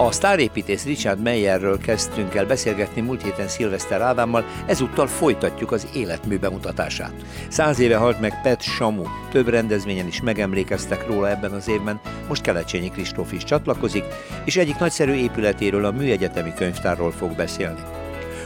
A sztárépítész Richard Meyerről kezdtünk el beszélgetni múlt héten Szilveszter Ádámmal, ezúttal folytatjuk az életmű bemutatását. Száz éve halt meg Pet Samu, több rendezvényen is megemlékeztek róla ebben az évben, most Kelecsényi Kristóf is csatlakozik, és egyik nagyszerű épületéről, a Műegyetemi Könyvtárról fog beszélni.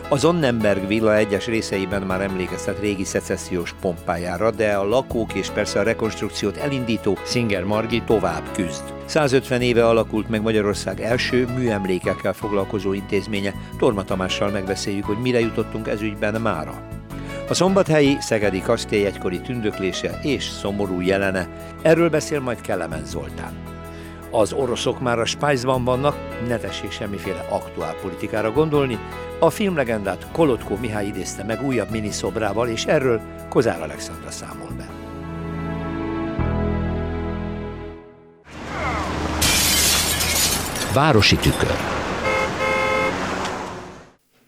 Az Onnenberg villa egyes részeiben már emlékeztet régi szecessziós pompájára, de a lakók és persze a rekonstrukciót elindító Singer Margi tovább küzd. 150 éve alakult meg Magyarország első műemlékekkel foglalkozó intézménye. Torma Tamással megbeszéljük, hogy mire jutottunk ezügyben mára. A szombathelyi Szegedi kastély egykori tündöklése és szomorú jelene. Erről beszél majd Kelemen Zoltán. Az oroszok már a Spájzban vannak, ne tessék semmiféle aktuál politikára gondolni. A filmlegendát Kolotko Mihály idézte meg újabb miniszobrával, és erről Kozár Alexandra számol Városi tükör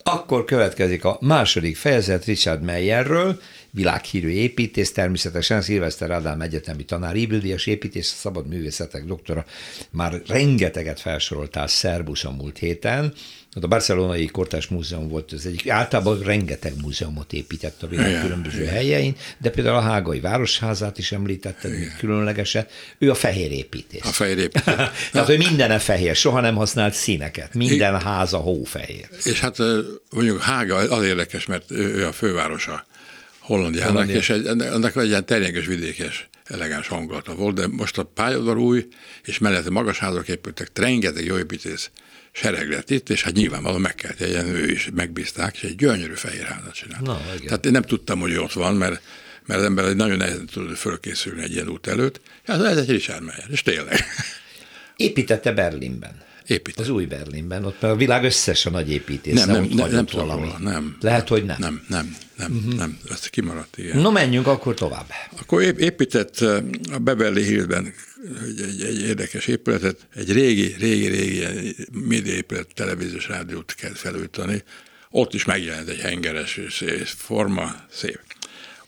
Akkor következik a második fejezet Richard Meyerről, világhírű építész, természetesen Szilveszter Ádám egyetemi tanár, Ibildias építész, szabad művészetek doktora. Már rengeteget felsoroltál Szerbusz a múlt héten, a Barcelonai Kortás Múzeum volt az egyik, általában rengeteg múzeumot épített a világ különböző igen. helyein, de például a Hágai Városházát is említetted, különlegeset. Ő a fehér építész. A fehér építész. Tehát, hogy minden fehér, soha nem használt színeket, minden háza hófehér. És hát mondjuk Hága az érdekes, mert ő a fővárosa Hollandiának, Hollandia. és egy, ennek egy ilyen terjenges vidékes elegáns hangulata volt, de most a pályaudvar új, és mellette magas házak épültek, rengeteg jó építész sereg lett itt, és hát nyilvánvalóan meg kellett egyen, ő is megbízták, és egy gyönyörű fehér házat csinált. Na, Tehát én nem tudtam, hogy ott van, mert, mert az ember nagyon nehezen tud fölkészülni egy ilyen út előtt. Hát ez egy Richard Meyer, és tényleg. Építette Berlinben. Épített. Az új Berlinben, ott a világ összes a nagy építész. Nem, nem, nem, nem valami. Róla, nem. Lehet, hogy nem. Nem, nem, nem, uh-huh. nem, ez kimaradt ilyen. No, menjünk akkor tovább. Akkor épített a Beverly Hillben egy, egy, egy érdekes épületet, egy régi, régi, régi média épület, televíziós rádiót kell felújítani. Ott is megjelent egy hengeres forma, szép.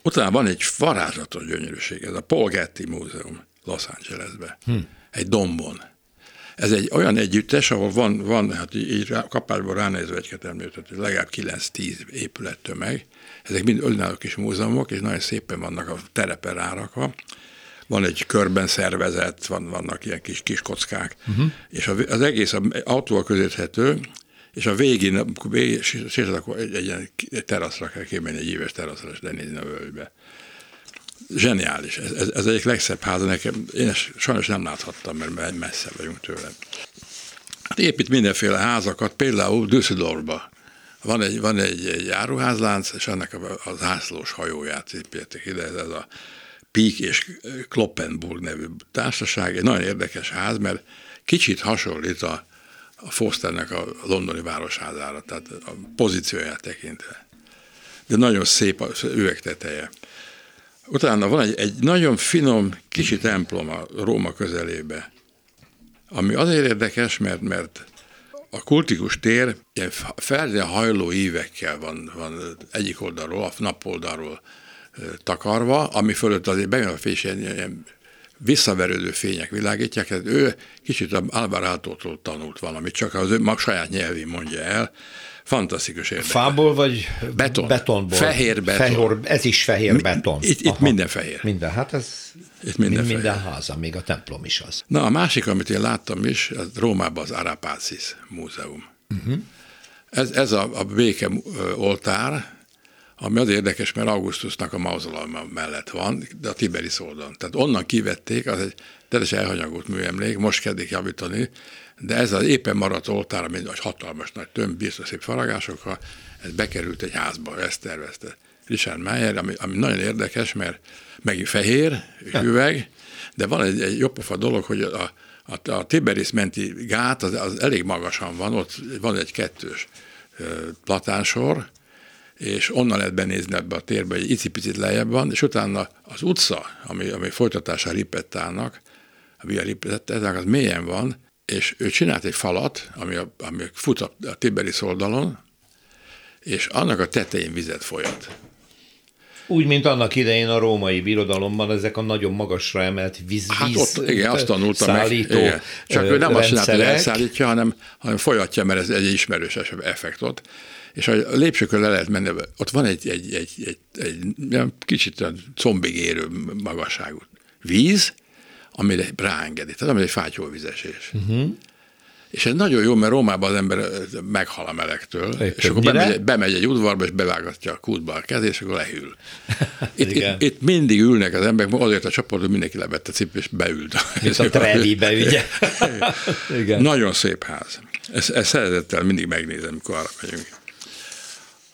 Utána van egy varázslatos gyönyörűség, ez a Paul Getty Múzeum Los Angelesben. Hm. Egy dombon ez egy olyan együttes, ahol van, van hát így, így kapásból ránézve egy hogy legalább 9-10 épület tömeg. Ezek mind önálló kis múzeumok, és nagyon szépen vannak a terepen rárakva. Van egy körben szervezet, van, vannak ilyen kis, kis kockák, uh-huh. és az egész autóval közérthető, és a végén, végén akkor egy, egy ilyen teraszra kell kimenni, egy éves teraszra, és lenézni a völgybe zseniális. Ez, ez, ez egyik legszebb háza nekem. Én ezt sajnos nem láthattam, mert messze vagyunk tőle. Hát épít mindenféle házakat, például Düsseldorfba. Van egy, van egy, egy áruházlánc, és annak a, a zászlós hajóját építették ide, ez a Peak és Kloppenburg nevű társaság. Egy nagyon érdekes ház, mert kicsit hasonlít a, a Fosternek a londoni városházára, tehát a pozícióját tekintve. De nagyon szép az üvegteteje. Utána van egy, egy nagyon finom kicsi templom a Róma közelébe, ami azért érdekes, mert, mert a kultikus tér ilyen hajló ívekkel van, van egyik oldalról, a napoldalról takarva, ami fölött azért bejön a fés ilyen, ilyen visszaverődő fények világítják, tehát ő kicsit Alvarától tanult valamit, csak az ő mag saját nyelvén mondja el, Fantasztikus érdekes. Fából vagy beton. betonból? Fehér beton. Fehér, ez is fehér beton. Itt, itt minden fehér. Minden, hát ez itt minden, mind, minden háza, még a templom is az. Na, a másik, amit én láttam is, az Rómában az Arapácis Múzeum. Uh-huh. Ez, ez a, a béke oltár, ami az érdekes, mert Augustusnak a mauzolama mellett van, de a Tiberis oldalon. Tehát onnan kivették, az egy teljesen elhanyagolt műemlék, most kezdik javítani, de ez az éppen maradt oltár, ami egy hatalmas nagy tömb, biztos szép faragásokkal, ez bekerült egy házba, ezt tervezte. Richard Mayer, ami, ami nagyon érdekes, mert megint fehér, üveg, de van egy, egy jobbofa dolog, hogy a, a, a Tiberis menti gát az, az elég magasan van, ott van egy kettős platánsor, és onnan lehet benézni ebbe a térbe, egy icipicit lejjebb van, és utána az utca, ami, ami folytatása Ripettának, a Via Ripetta, az mélyen van, és ő csinált egy falat, ami, a, ami fut a, a Tiberis oldalon, és annak a tetején vizet folyat. Úgy, mint annak idején a római birodalomban ezek a nagyon magasra emelt víz, hát ott, igen, azt tanultam meg. Igen. Csak ő nem azt csinálta, hogy elszállítja, hanem, hanem folyatja, mert ez egy ismerős effekt ott. És a lépcsőkön le lehet menni, ott van egy, egy, egy, egy, egy, egy kicsit combig érő magasságú víz, amire ráengedi. Tehát ami egy fátyolvizesés. Uh-huh. És ez nagyon jó, mert Rómában az ember meghal a melegtől, Éppen és akkor bemegy, bemegy egy udvarba, és bevágatja a kútba a kezét, és akkor lehűl. Itt, itt, itt, mindig ülnek az emberek, azért a hogy mindenki levette cipő, és beült. Mint a Trevibe, ugye? Igen. Nagyon szép ház. Ezt, ezt szeretettel mindig megnézem, amikor arra megyünk.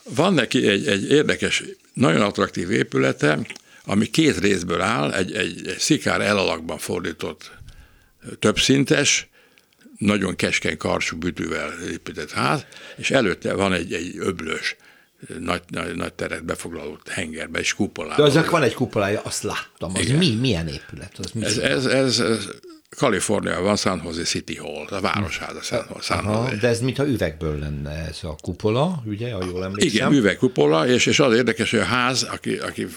Van neki egy, egy érdekes, nagyon attraktív épülete, ami két részből áll, egy, egy, egy szikár elalakban fordított többszintes, nagyon keskeny karsú bütűvel épített ház, és előtte van egy, egy öblös, nagy, nagy, nagy teret befoglaló hengerbe, és kupolája. De azok van egy kupolája, azt láttam. Az mi, milyen épület? Az mi ez, ez, ez, ez Kalifornia van San Jose City Hall, a városháza San, San Aha, Jose. De ez mintha üvegből lenne ez a kupola, ugye, ha jól emlékszem. Igen, üvegkupola, és, és az érdekes, hogy a ház, aki, aki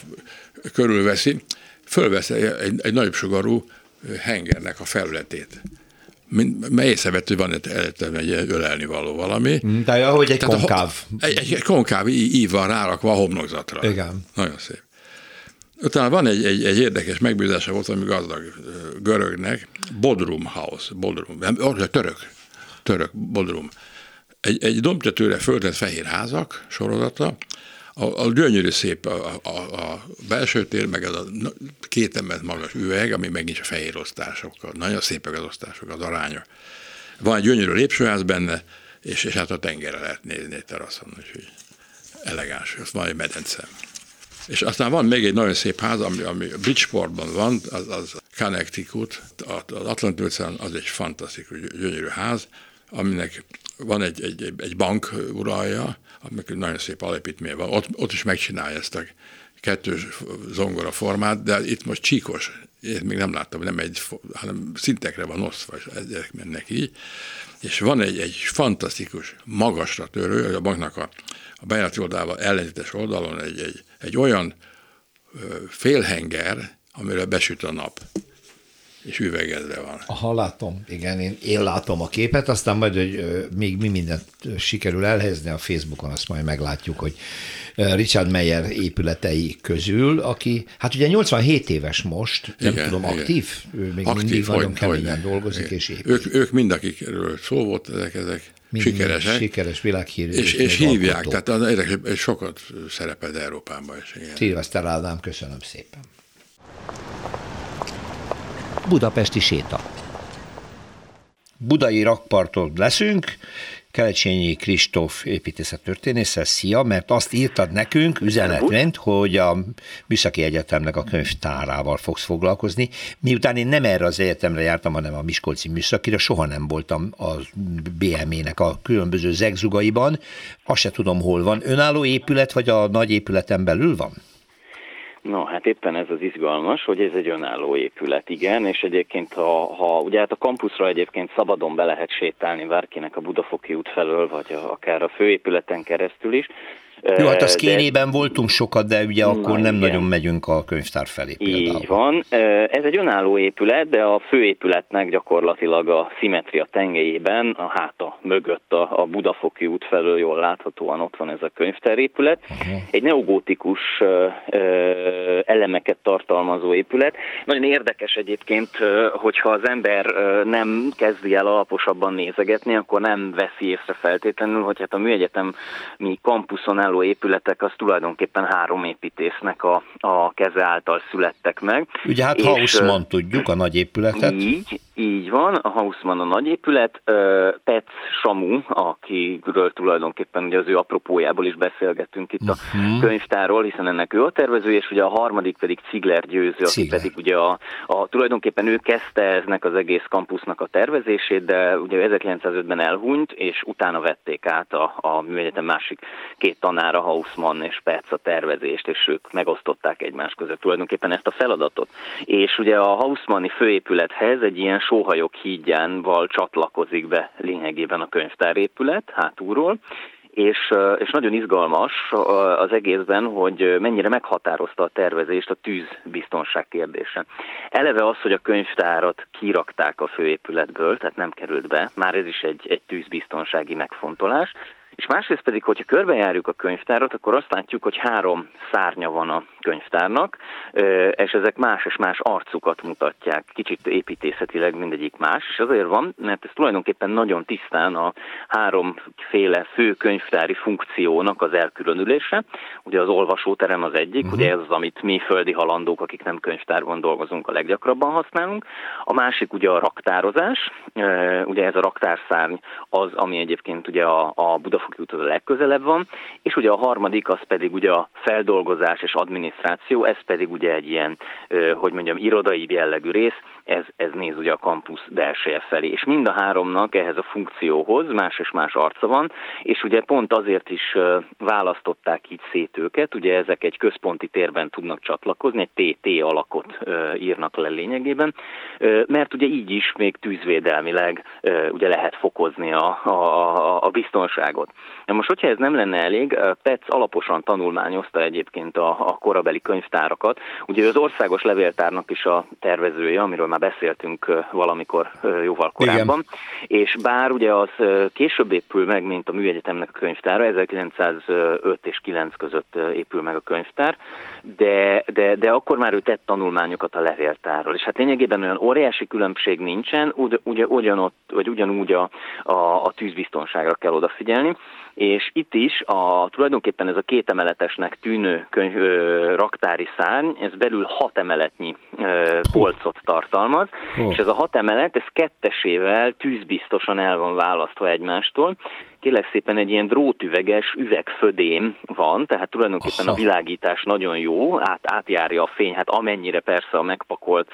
körülveszi, fölvesz egy, egy, egy nagyobb sugarú hengernek a felületét mert észrevett, hogy van egy, egy ölelni való valami. Mm, de ahogy egy Tehát konkáv. A, egy, egy konkáv ív van rárakva a homlokzatra. Igen. Nagyon szép. Utána van egy, egy, egy érdekes megbízása volt, ami gazdag görögnek, Bodrum House, Bodrum, török, török, Bodrum. Egy, egy dombtetőre föltett fehér házak sorozata, a, a gyönyörű szép a, a, a belső tér, meg az a két emelt magas üveg, ami megint a fehér osztásokkal. Nagyon szépek az osztások, az aránya. Van egy gyönyörű lépcsőház benne, és, és hát a tengerre lehet nézni egy teraszon, úgyhogy elegáns, az van egy medence. És aztán van még egy nagyon szép ház, ami, ami Bridgeportban van, az, az Connecticut, az Atlanti az egy fantasztikus, gyönyörű ház, aminek van egy, egy, egy bank uralja, aminek nagyon szép alapítmény van, ott, ott is megcsinálja ezt a kettős zongora formát, de itt most csíkos, én még nem láttam, nem egy, hanem szintekre van osztva, és ezek mennek így, és van egy, egy fantasztikus, magasra törő, a banknak a, a bejárati oldalával ellentétes oldalon egy, egy, egy olyan félhenger, amire besüt a nap és üvegedve van. Aha, látom. Igen, én, én látom a képet, aztán majd, hogy még mi mindent sikerül elhelyezni a Facebookon, azt majd meglátjuk, hogy Richard Meyer épületei közül, aki, hát ugye 87 éves most, nem igen, tudom, aktív, igen. ő még aktív, mindig hogy, nagyon keményen hogy, dolgozik igen. és épít. Ők, ők mind, akikről szó volt, ezek, ezek Mind sikeresek. Sikeres világhírű. És, és hívják, alkotó. tehát az érdekes, sokat szerepel Európában is. Szilveszter Ádám, köszönöm szépen. Budapesti séta. Budai rakparton leszünk, Kelecsényi Kristóf építészettörténésszel, szia, mert azt írtad nekünk üzenetként, hogy a Műszaki Egyetemnek a könyvtárával fogsz foglalkozni. Miután én nem erre az egyetemre jártam, hanem a Miskolci Műszakira, soha nem voltam a BME-nek a különböző zegzugaiban, azt se tudom, hol van. Önálló épület, vagy a nagy épületen belül van? No, hát éppen ez az izgalmas, hogy ez egy önálló épület, igen, és egyébként ha, ha ugye hát a kampuszra egyébként szabadon be lehet sétálni bárkinek a Budafoki út felől, vagy a, akár a főépületen keresztül is, jó, hát a szkénében de... voltunk sokat, de ugye akkor Na, nem igen. nagyon megyünk a könyvtár felé például. Így van. Ez egy önálló épület, de a főépületnek gyakorlatilag a szimetria tengelyében, a háta mögött a, a Budafoki út felől jól láthatóan ott van ez a könyvtárépület. Uh-huh. Egy neogótikus elemeket tartalmazó épület. Nagyon érdekes egyébként, hogyha az ember nem kezdi el alaposabban nézegetni, akkor nem veszi észre feltétlenül, hogy hát a műegyetemi kampuszon álló épületek az tulajdonképpen három építésznek a, a keze által születtek meg. Ugye hát Hausmann tudjuk, a nagy épületet. Így, így van, a Hausmann a nagy épület, Petz Samu, akiről tulajdonképpen ugye az ő apropójából is beszélgettünk itt uh-huh. a mhm. könyvtárról, hiszen ennek ő a tervező, és ugye a harmadik pedig Cigler Győző, aki pedig ugye a, a, tulajdonképpen ő kezdte eznek az egész kampusznak a tervezését, de ugye 1905-ben elhunyt, és utána vették át a, a műegyetem másik két tanára, Hausmann és Petz a tervezést, és ők megosztották egymás között tulajdonképpen ezt a feladatot. És ugye a Hausmanni főépülethez egy ilyen sóhajok hídjánval csatlakozik be lényegében a könyvtárépület hátulról, és, és nagyon izgalmas az egészben, hogy mennyire meghatározta a tervezést a tűzbiztonság kérdése. Eleve az, hogy a könyvtárat kirakták a főépületből, tehát nem került be, már ez is egy, egy tűzbiztonsági megfontolás, és másrészt pedig, hogyha körbejárjuk a könyvtárat, akkor azt látjuk, hogy három szárnya van a könyvtárnak, és ezek más és más arcukat mutatják, kicsit építészetileg mindegyik más, és azért van, mert ez tulajdonképpen nagyon tisztán a háromféle fő könyvtári funkciónak az elkülönülése. Ugye az olvasóterem az egyik, uh-huh. ugye ez az, amit mi földi halandók, akik nem könyvtárban dolgozunk, a leggyakrabban használunk. A másik ugye a raktározás, ugye ez a raktárszárny az, ami egyébként ugye a, a Budafoki úthoz a legközelebb van, és ugye a harmadik az pedig ugye a feldolgozás és adminisztráció, ez pedig ugye egy ilyen, hogy mondjam, irodai jellegű rész, ez, ez néz ugye a kampusz belseje felé. És mind a háromnak ehhez a funkcióhoz más és más arca van, és ugye pont azért is választották így szét őket, ugye ezek egy központi térben tudnak csatlakozni, egy TT alakot írnak le lényegében, mert ugye így is még tűzvédelmileg ugye lehet fokozni a, a, a biztonságot. Na most, hogyha ez nem lenne elég, Petz alaposan tanulmányozta egyébként a, a korabeli könyvtárakat. Ugye az országos levéltárnak is a tervezője, amiről már beszéltünk valamikor jóval korábban, Igen. és bár ugye az később épül meg, mint a műegyetemnek a könyvtára, 1905 és 9 között épül meg a könyvtár, de, de, de akkor már ő tett tanulmányokat a levéltárról, és hát lényegében olyan óriási különbség nincsen, ugye ugyanott, vagy ugyanúgy a, a, a tűzbiztonságra kell odafigyelni, és itt is a, tulajdonképpen ez a két emeletesnek tűnő könyv, ö, raktári szárny, ez belül hat emeletnyi ö, polcot tartalmaz, oh. és ez a hat emelet, ez kettesével tűzbiztosan el van választva egymástól, kérlek szépen egy ilyen drótüveges üvegfödém van, tehát tulajdonképpen Aha. a világítás nagyon jó, át, átjárja a fény, hát amennyire persze a megpakolt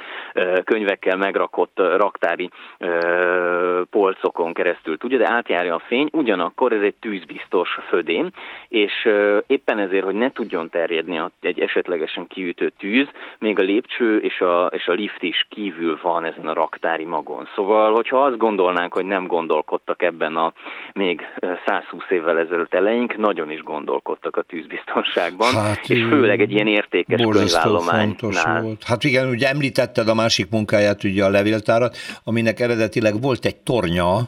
könyvekkel megrakott raktári polcokon keresztül tudja, de átjárja a fény, ugyanakkor ez egy tűzbiztos födém, és éppen ezért, hogy ne tudjon terjedni egy esetlegesen kiütő tűz, még a lépcső és a, és a lift is kívül van ezen a raktári magon. Szóval, hogyha azt gondolnánk, hogy nem gondolkodtak ebben a még 120 évvel ezelőtt eleink nagyon is gondolkodtak a tűzbiztonságban, hát, és főleg egy ilyen értékes könyvállománynál. Volt. Hát igen, ugye említetted a másik munkáját, ugye a levéltárat, aminek eredetileg volt egy tornya,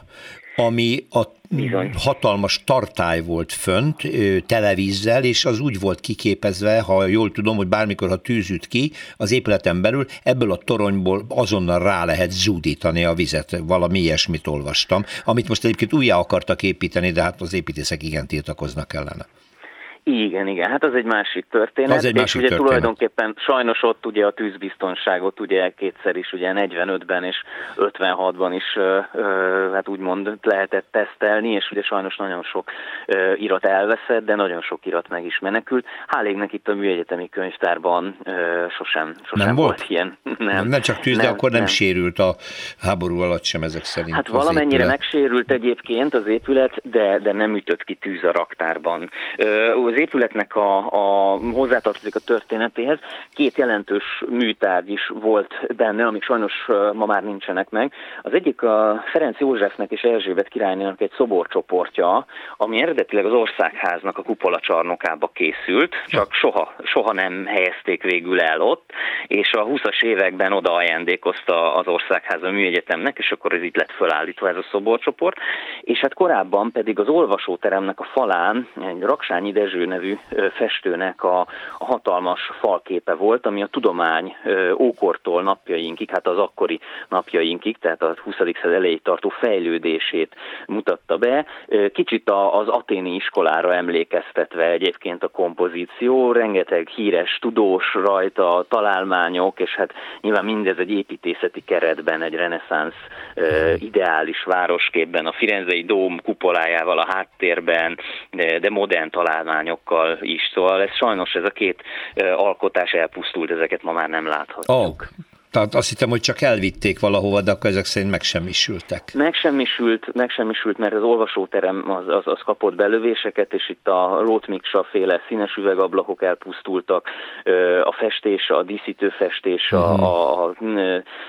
ami a Bizony. hatalmas tartály volt fönt, televízzel, és az úgy volt kiképezve, ha jól tudom, hogy bármikor, ha tűzüt ki az épületen belül, ebből a toronyból azonnal rá lehet zúdítani a vizet, valami ilyesmit olvastam, amit most egyébként újjá akartak építeni, de hát az építészek igen tiltakoznak ellene. Igen, igen, hát az egy másik történet. Az egy másik és ugye történet. tulajdonképpen sajnos ott ugye a tűzbiztonságot ugye kétszer is, ugye 45-ben és 56-ban is hát úgymond lehetett tesztelni, és ugye sajnos nagyon sok irat elveszett, de nagyon sok irat meg is menekült. Hál' égnek itt a műegyetemi könyvtárban sosem, sosem nem volt, volt ilyen. Nem, nem csak tűz, nem, de akkor nem, nem sérült a háború alatt sem ezek szerint. Hát valamennyire épület. megsérült egyébként az épület, de, de nem ütött ki tűz a raktárban az épületnek a, a hozzátartozik a történetéhez. Két jelentős műtárgy is volt benne, amik sajnos ma már nincsenek meg. Az egyik a Ferenc Józsefnek és Erzsébet királynének egy szoborcsoportja, ami eredetileg az országháznak a kupola csarnokába készült, csak soha, soha nem helyezték végül el ott, és a 20-as években oda ajándékozta az országház a műegyetemnek, és akkor ez itt lett fölállítva ez a szoborcsoport, és hát korábban pedig az olvasóteremnek a falán egy Raksányi Dezső nevű festőnek a, hatalmas falképe volt, ami a tudomány ókortól napjainkig, hát az akkori napjainkig, tehát a 20. század elejéig tartó fejlődését mutatta be. Kicsit az aténi iskolára emlékeztetve egyébként a kompozíció, rengeteg híres tudós rajta, találmányok, és hát nyilván mindez egy építészeti keretben, egy reneszánsz ideális városképben, a Firenzei Dóm kupolájával a háttérben, de modern találmányok lányokkal is. Szóval ez sajnos ez a két alkotás elpusztult, ezeket ma már nem láthatjuk. Oh. Tehát azt hittem, hogy csak elvitték valahova, de akkor ezek szerint megsemmisültek. Megsemmisült, megsemmisült, mert az olvasóterem az, az, az kapott belövéseket, és itt a Rotmiksa féle színes üvegablakok elpusztultak, a festés, a díszítő festés, a, mhm. a,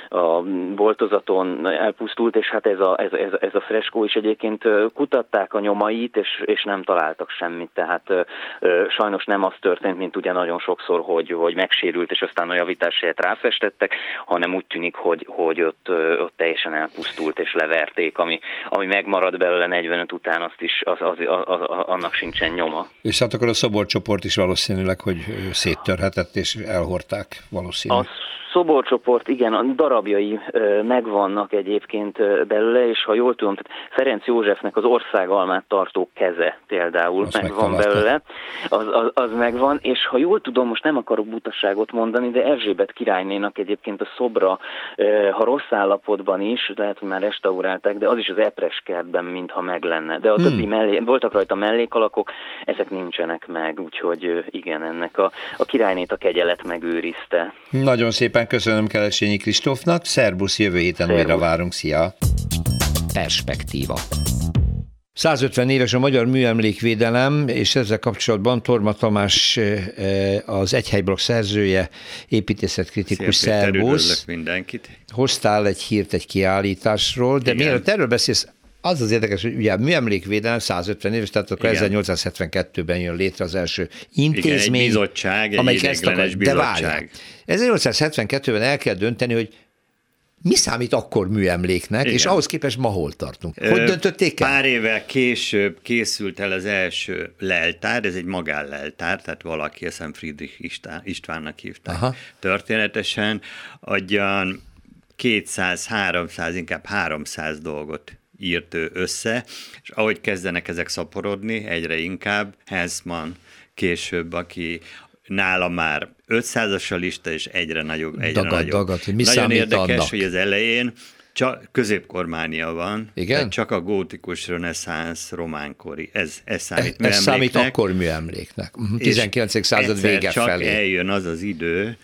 a, a boltozaton elpusztult, és hát ez a, ez, ez, ez a freskó is egyébként kutatták a nyomait, és, és nem találtak semmit, tehát sajnos nem az történt, mint ugye nagyon sokszor, hogy, hogy megsérült, és aztán a javítás helyett ráfestettek, hanem úgy tűnik, hogy, hogy ott, ott teljesen elpusztult és leverték, ami, ami megmarad belőle 45 után, azt is, az, az, az, az, annak sincsen nyoma. És hát akkor a szoborcsoport is valószínűleg, hogy széttörhetett és elhordták valószínűleg. Az szoborcsoport, igen, a darabjai megvannak egyébként belőle, és ha jól tudom, Ferenc Józsefnek az országalmát tartó keze például Azt megvan belőle, az, az, az megvan, és ha jól tudom, most nem akarok butaságot mondani, de Erzsébet királynénak egyébként a szobra, ha rossz állapotban is, lehet, hogy már restaurálták, de az is az Epres kertben, mintha meg lenne. De a hmm. többi mellé, voltak rajta mellékalakok, ezek nincsenek meg, úgyhogy igen, ennek a, a királynét a kegyelet megőrizte. Nagyon szépen köszönöm Kelesényi Kristófnak, szerbusz, jövő héten Szerbusz. újra várunk, szia! Perspektíva 150 éves a magyar műemlékvédelem, és ezzel kapcsolatban Torma Tamás eh, az Egyhelyblokk szerzője, építészetkritikus szervusz. mindenkit. Hoztál egy hírt egy kiállításról, de Igen. mielőtt erről beszélsz, az az érdekes, hogy ugye a műemlékvédelem 150 éves, tehát akkor 1872-ben jön létre az első intézmény. Igen, egy bizottság, egy amelyik ezt akar. De 1872-ben el kell dönteni, hogy mi számít akkor műemléknek, Igen. és ahhoz képest ma hol tartunk? Hogy döntötték el? Pár évvel később készült el az első leltár, ez egy magánleltár, tehát valaki, eszem Friedrich Istvánnak hívták Aha. történetesen, adjan 200-300, inkább 300 dolgot írt ő össze, és ahogy kezdenek ezek szaporodni, egyre inkább Hensman később, aki nála már 500-as a lista, és egyre nagyobb, egyre dagad, nagyobb. Dagad, hogy mi Nagyon érdekes, annak? hogy az elején csak középkormánia van, Igen? csak a gótikus reneszánsz románkori, ez, ez számít ez, ez számít akkor műemléknek, 19. Mhm, század vége csak felé. eljön az az idő,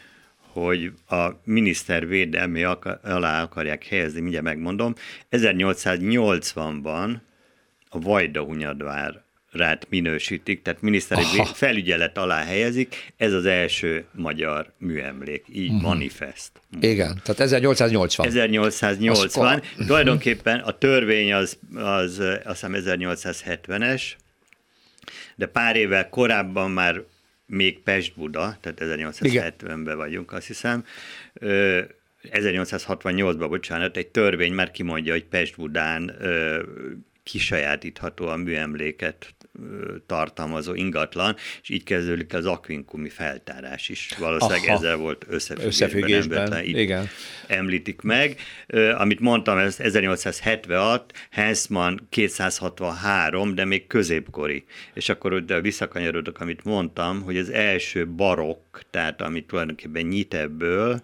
hogy a miniszter védelmi alá akarják helyezni, mindjárt megmondom, 1880-ban a Vajdahunyadvár rát minősítik, tehát miniszteri Aha. felügyelet alá helyezik, ez az első magyar műemlék, így uh-huh. manifest. Igen, tehát 1880. 1880, Azkor. tulajdonképpen a törvény az, az azt hiszem 1870-es, de pár évvel korábban már még Pest-Buda, tehát 1870-ben vagyunk, azt hiszem, 1868-ban, bocsánat, egy törvény már kimondja, hogy Pest-Budán kisajátítható a műemléket tartalmazó ingatlan, és így kezdődik az akvinkumi feltárás is. Valószínűleg Aha. ezzel volt összefüggésben. összefüggésben. Igen. Említik meg. Amit mondtam, ez 1876, Hensman 263, de még középkori. És akkor de visszakanyarodok, amit mondtam, hogy az első barokk, tehát amit tulajdonképpen nyit ebből,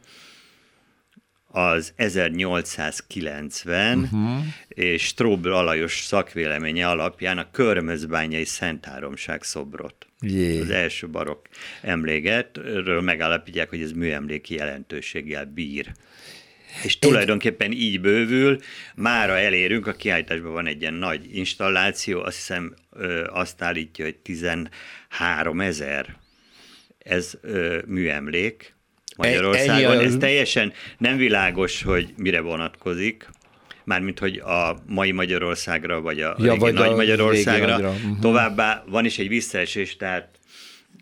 az 1890 uh-huh. Mhm. és Stróbl Alajos szakvéleménye alapján a Körmözbányai Háromság szobrot. Jé. Az első barokk emlégetről megállapítják, hogy ez műemléki jelentőséggel bír. És tulajdonképpen így bővül, mára elérünk, a kiállításban van egy ilyen nagy installáció, azt hiszem azt állítja, hogy 13 ezer ez ö, műemlék, Magyarországon. Ez teljesen nem világos, hogy mire vonatkozik, mármint hogy a mai Magyarországra, vagy a ja, vagy nagy a Magyarországra. Uh-huh. Továbbá van is egy visszaesés, tehát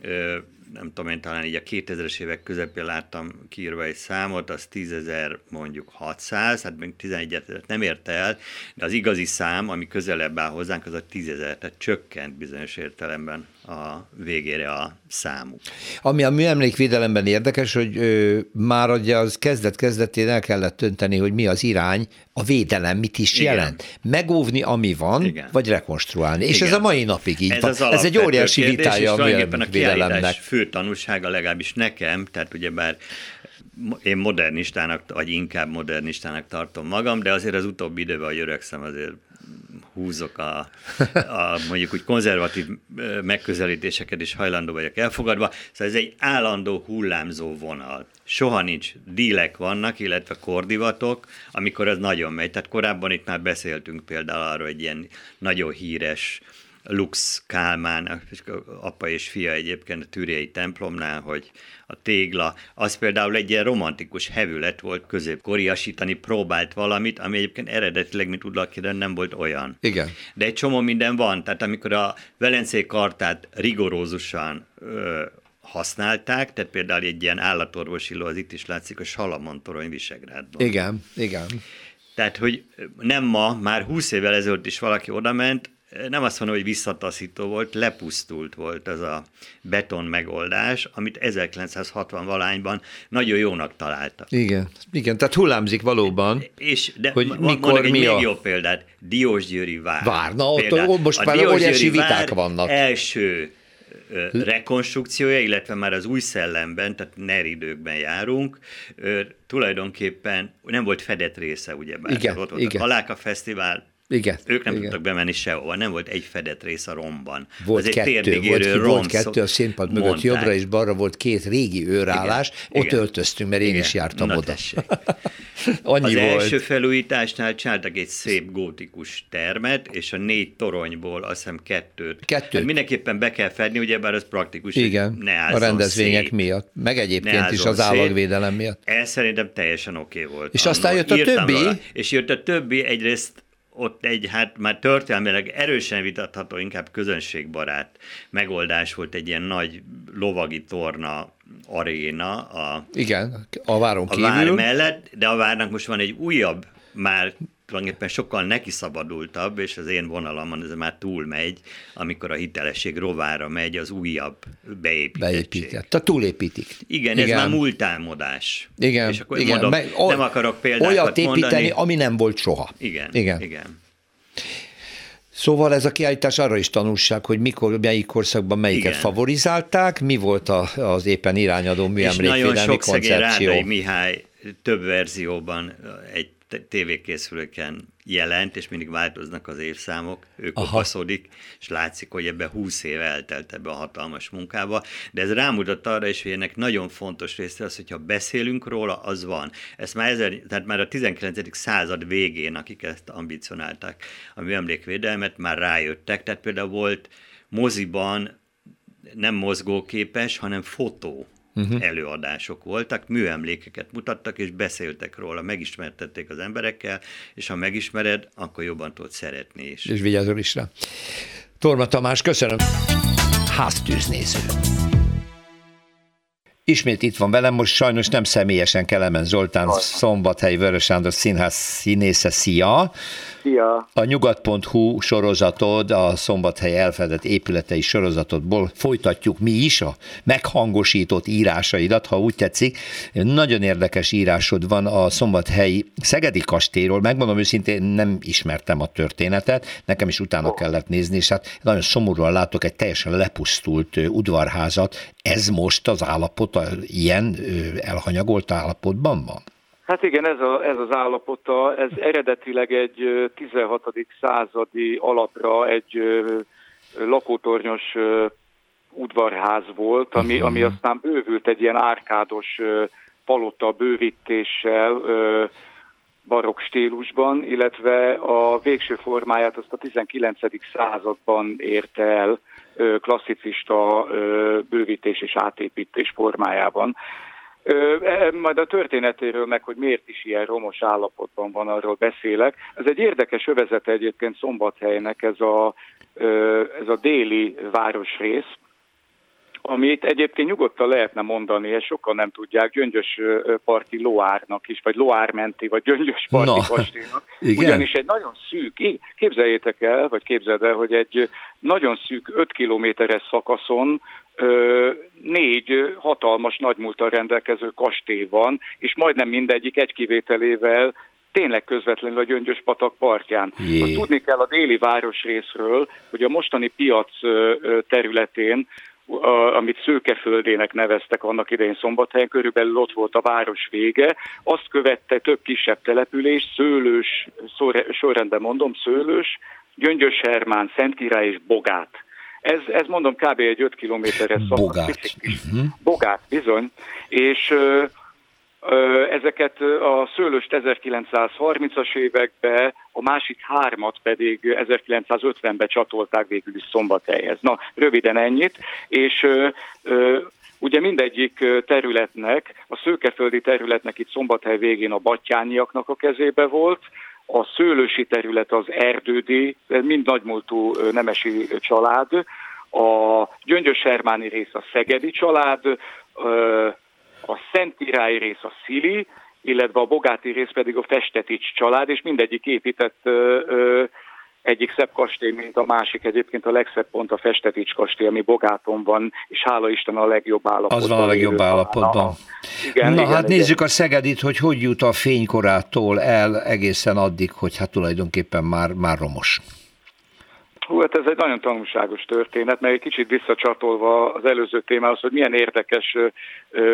ö, nem tudom én, talán így a 2000-es évek közepén láttam kiírva egy számot, az 10.000 mondjuk 600, hát még 11 nem érte el, de az igazi szám, ami közelebb áll hozzánk, az a 10.000, tehát csökkent bizonyos értelemben a végére a számuk. Ami a műemlékvédelemben érdekes, hogy ö, már ugye az kezdet-kezdetén el kellett dönteni, hogy mi az irány, a védelem mit is Igen. jelent. Megóvni, ami van, Igen. vagy rekonstruálni. Igen. És ez a mai napig így ez van. Ez egy óriási kérdés, vitája a műemlékvédelemnek. A fő tanulsága legalábbis nekem, tehát ugyebár én modernistának, vagy inkább modernistának tartom magam, de azért az utóbbi időben, hogy öregszem, azért húzok a, a mondjuk úgy konzervatív megközelítéseket is hajlandó vagyok elfogadva. Szóval ez egy állandó hullámzó vonal. Soha nincs dílek vannak, illetve kordivatok, amikor ez nagyon megy. Tehát korábban itt már beszéltünk például arról, hogy ilyen nagyon híres Lux Kálmán, apa és fia egyébként a Tűriai templomnál, hogy a tégla, az például egy ilyen romantikus hevület volt középkoriasítani, próbált valamit, ami egyébként eredetileg, mint Udlakiren nem volt olyan. Igen. De egy csomó minden van, tehát amikor a Velencei kartát rigorózusan ö, használták, tehát például egy ilyen állatorvosi ló, az itt is látszik, a Salamon torony Visegrádban. Igen, igen. Tehát, hogy nem ma, már 20 évvel ezelőtt is valaki odament, nem azt mondom, hogy visszataszító volt, lepusztult volt ez a beton megoldás, amit 1960 valányban nagyon jónak találtak. Igen, igen, tehát hullámzik valóban. És de hogy mikor egy mi még a... jobb példát, Diósgyőri vár. Vár, na ott, ott most már óriási viták vannak. első rekonstrukciója, illetve már az új szellemben, tehát NER időkben járunk, tulajdonképpen nem volt fedett része, ugye? Igen, ott volt igen. a Haláka Fesztivál, igen. Ők nem igen. tudtak bemenni sehova, nem volt egy fedett rész a romban. Volt Az kettő, egy volt, rom, volt kettő a színpad mögött, mondták. jobbra és balra volt két régi őrállás, igen, ott igen. öltöztünk, mert én igen. is jártam Na, oda. Annyi az volt. első felújításnál csináltak egy szép gótikus termet, és a négy toronyból azt hiszem kettőt. Kettőt. Hát mindenképpen be kell fedni, ugyebár az praktikus, Igen, ne a rendezvények szét. miatt, meg egyébként is az állagvédelem miatt. Ez szerintem teljesen oké okay volt. És annak. aztán jött a Írtam többi. Róla, és jött a többi, egyrészt ott egy, hát már történelmileg erősen vitatható, inkább közönségbarát megoldás volt egy ilyen nagy lovagi torna aréna a, Igen, a váron kívül. A vár mellett, de a várnak most van egy újabb, már tulajdonképpen sokkal neki szabadultabb, és az én vonalamon ez már túl megy, amikor a hitelesség rovára megy az újabb beépítettség. Beépített. Tehát túlépítik. Igen, igen, ez már múltálmodás. Igen, és akkor igen. Mondom, Meg, o, nem akarok példákat Olyat építeni, mondani. ami nem volt soha. Igen, igen. igen. Szóval ez a kiállítás arra is tanulság, hogy mikor, melyik korszakban melyiket Igen. favorizálták, mi volt a, az éppen irányadó műemlékvédelmi koncepció. És Mihály több verzióban egy tévékészülőken jelent, és mindig változnak az évszámok, ő kopaszodik, és látszik, hogy ebbe 20 év eltelt ebbe a hatalmas munkába, de ez rámutat arra is, hogy ennek nagyon fontos része az, hogyha beszélünk róla, az van. Ezt már, ezer, tehát már a 19. század végén, akik ezt ambicionálták, a műemlékvédelmet, már rájöttek, tehát például volt moziban nem mozgóképes, hanem fotó uh-huh. előadások voltak, műemlékeket mutattak, és beszéltek róla, megismertették az emberekkel, és ha megismered, akkor jobban tudod szeretni is. És vigyázol is rá. Torma Tamás, köszönöm. Háztűznéző. Ismét itt van velem, most sajnos nem személyesen Kelemen Zoltán, Szombathelyi Vörös Sándor Színház színésze. Szia! Szia! A nyugat.hu sorozatod, a Szombathely elfedett épületei sorozatodból folytatjuk mi is a meghangosított írásaidat, ha úgy tetszik. Nagyon érdekes írásod van a Szombathelyi Szegedi kastélyról. Megmondom őszintén, nem ismertem a történetet, nekem is utána kellett nézni, és hát nagyon szomorúan látok egy teljesen lepusztult udvarházat. Ez most az állapota ilyen elhanyagolt állapotban van? Hát igen, ez, a, ez az állapota, ez eredetileg egy 16. századi alapra egy lakótornyos udvarház volt, ami, ami aztán bővült egy ilyen árkádos palota bővítéssel, barokk stílusban, illetve a végső formáját azt a 19. században érte el klasszicista bővítés és átépítés formájában. E, majd a történetéről, meg hogy miért is ilyen romos állapotban van, arról beszélek. Ez egy érdekes övezete egyébként Szombathelynek ez a, ez a déli városrész, amit egyébként nyugodtan lehetne mondani, és sokan nem tudják, gyöngyös parti loárnak is, vagy loármenti, vagy gyöngyös parti no. kastélynak. Ugyanis egy nagyon szűk, képzeljétek el, vagy képzeld el, hogy egy nagyon szűk 5 kilométeres szakaszon négy hatalmas nagymúltal rendelkező kastély van, és majdnem mindegyik egy kivételével tényleg közvetlenül a Gyöngyös patak partján. Azt tudni kell a déli városrészről, hogy a mostani piac területén amit Szőkeföldének neveztek annak idején Szombathelyen, körülbelül ott volt a város vége. Azt követte több kisebb település, Szőlős, sorrendben mondom, Szőlős, Gyöngyös Hermán, Szentkirály és Bogát. Ez, ez mondom kb. egy 5 kilométeres szakasz. Bogát. Uh-huh. Bogát, bizony. És ö, ö, ezeket a szőlőst 1930-as években, a másik hármat pedig 1950-ben csatolták végül is Szombathelyhez. Na, röviden ennyit. És ö, ö, Ugye mindegyik területnek, a szőkeföldi területnek itt Szombathely végén a battyányiaknak a kezébe volt, a szőlősi terület az erdődi, mind nagymúltú nemesi család, a Gyöngyös Hermáni rész a Szegedi család, a Szentírái rész a Szili, illetve a Bogáti rész pedig a Festetics család, és mindegyik épített egyik szebb kastély, mint a másik. Egyébként a legszebb pont a Festetics kastély, ami Bogáton van, és hála Isten a legjobb állapotban. Az van a legjobb állapotban. Igen, Na igen, hát igen. nézzük a Szegedit, hogy hogy jut a fénykorától el egészen addig, hogy hát tulajdonképpen már, már romos. Hú, hát ez egy nagyon tanulságos történet, mert egy kicsit visszacsatolva az előző témához, hogy milyen érdekes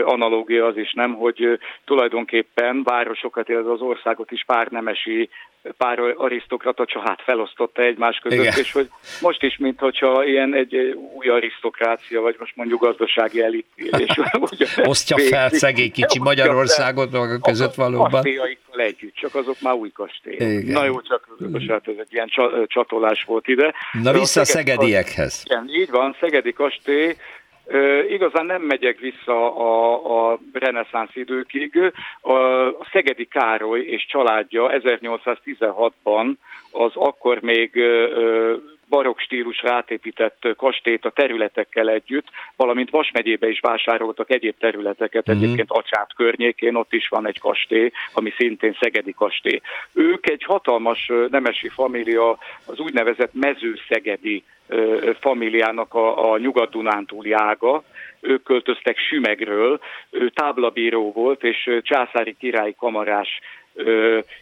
analógia az is, nem, hogy tulajdonképpen városokat, illetve az országot is párnemesi pár arisztokrata család felosztotta egymás között, Igen. és hogy most is, mintha ilyen egy új arisztokrácia, vagy most mondjuk gazdasági elit. És Osztja fel szegény kicsi Magyarországot maga között valóban. Kasztélyaikkal együtt, csak azok már új kastélyok. Na jó, csak bocsánat, ez egy ilyen csatolás volt ide. Na vissza a szegediekhez. Igen, így van, Szegedi kastély, igazán nem megyek vissza a, a reneszánsz időkig. A, a Szegedi Károly és családja 1816-ban az akkor még barokk stílusra átépített kastélyt a területekkel együtt, valamint Vas megyébe is vásároltak egyéb területeket, mm-hmm. egyébként Acsát környékén ott is van egy kastély, ami szintén Szegedi kastély. Ők egy hatalmas nemesi família, az úgynevezett mezőszegedi familiának a, a nyugat-dunántúli ága, ők költöztek Sümegről, ő táblabíró volt, és császári királyi kamarás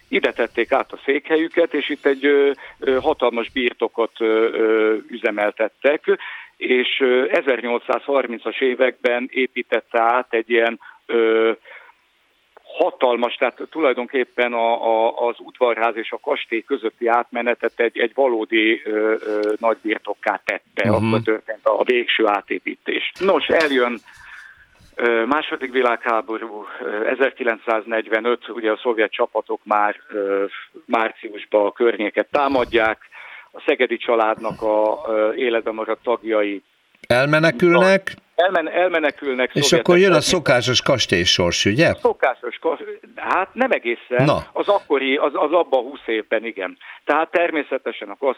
ide tették át a székhelyüket, és itt egy hatalmas birtokot üzemeltettek, és 1830-as években építette át egy ilyen hatalmas, tehát tulajdonképpen a, a, az udvarház és a kastély közötti átmenetet egy, egy valódi ö, ö, nagybirtokká tette, uh-huh. akkor történt a végső átépítés. Nos, eljön Második világháború 1945, ugye a szovjet csapatok már márciusban a környéket támadják, a Szegedi családnak a életben maradt tagjai elmenekülnek, Elmen, elmenekülnek. És akkor jön a szokásos kastélysors, ugye? A szokásos hát nem egészen. Na. Az akkori, az, az abban a 20 évben, igen. Tehát természetesen a,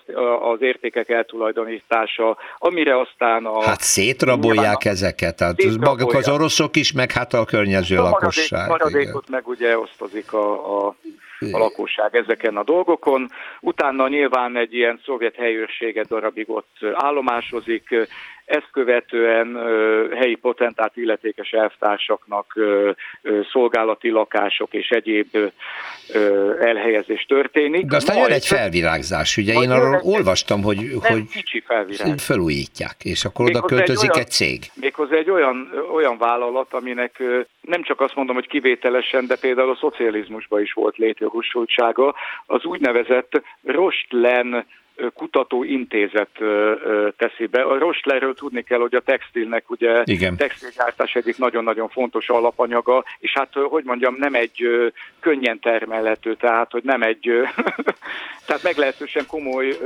az értékek eltulajdonítása, amire aztán a... Hát szétrabolják a, ezeket, tehát maguk az oroszok is, meg hát a környező a lakosság. Maradék, maradékot meg ugye osztozik a, a a lakosság ezeken a dolgokon. Utána nyilván egy ilyen szovjet helyőrséget darabig ott állomásozik, ezt követően helyi potentát illetékes elvtársaknak szolgálati lakások és egyéb elhelyezés történik. De aztán jön egy felvirágzás, ugye én arról olvastam, hogy, hogy kicsi felvirág. felújítják, és akkor oda költözik egy, olyan, egy cég. Méghozzá egy olyan, olyan vállalat, aminek nem csak azt mondom, hogy kivételesen, de például a szocializmusban is volt létjogosultsága, az úgynevezett Rostlen kutatóintézet teszi be. A Rostlerről tudni kell, hogy a textilnek ugye Igen. textilgyártás egyik nagyon-nagyon fontos alapanyaga, és hát, hogy mondjam, nem egy könnyen termelhető, tehát, hogy nem egy, tehát meglehetősen komoly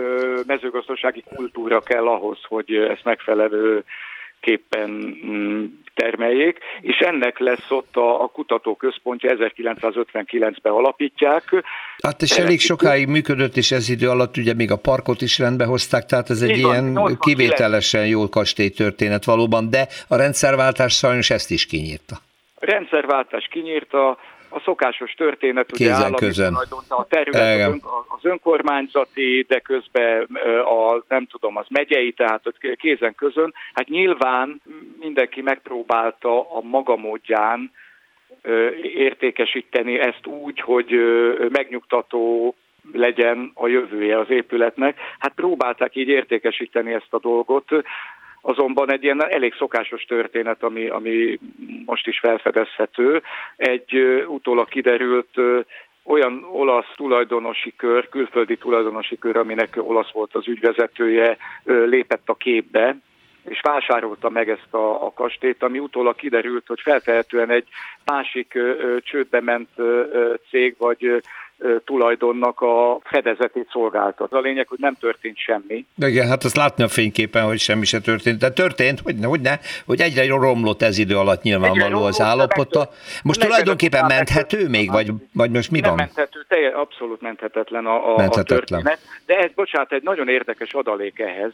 mezőgazdasági kultúra kell ahhoz, hogy ezt megfelelő képpen mm, termeljék, és ennek lesz ott a, a kutatóközpontja, 1959-ben alapítják. Hát és elég sokáig működött, és ez idő alatt ugye még a parkot is rendbe hozták, tehát ez egy Így ilyen van, kivételesen jó kastélytörténet valóban, de a rendszerváltás sajnos ezt is kinyírta. A rendszerváltás kinyírta, a szokásos történet, ugye állami közön. a terület az, ön, az önkormányzati, de közben a, nem tudom, az megyei, tehát kézen közön. Hát nyilván mindenki megpróbálta a maga módján értékesíteni ezt úgy, hogy megnyugtató legyen a jövője az épületnek. Hát próbálták így értékesíteni ezt a dolgot, azonban egy ilyen elég szokásos történet, ami, ami most is felfedezhető. Egy utólag kiderült olyan olasz tulajdonosi kör, külföldi tulajdonosi kör, aminek olasz volt az ügyvezetője, lépett a képbe, és vásárolta meg ezt a, a kastélyt, ami utólag kiderült, hogy feltehetően egy másik ö, csődbe ment ö, cég vagy tulajdonnak a fedezetét szolgáltat. A lényeg, hogy nem történt semmi. De igen, hát azt látni a fényképen, hogy semmi se történt. De történt, hogy ne, hogy, ne, hogy egyre romlott ez idő alatt nyilvánvaló az állapota. Most tulajdonképpen menthető még, vagy, vagy most mi nem van? menthető, teljes, abszolút menthetetlen a, a, menthetetlen. a történet. De ez, bocsánat, egy nagyon érdekes adalék ehhez,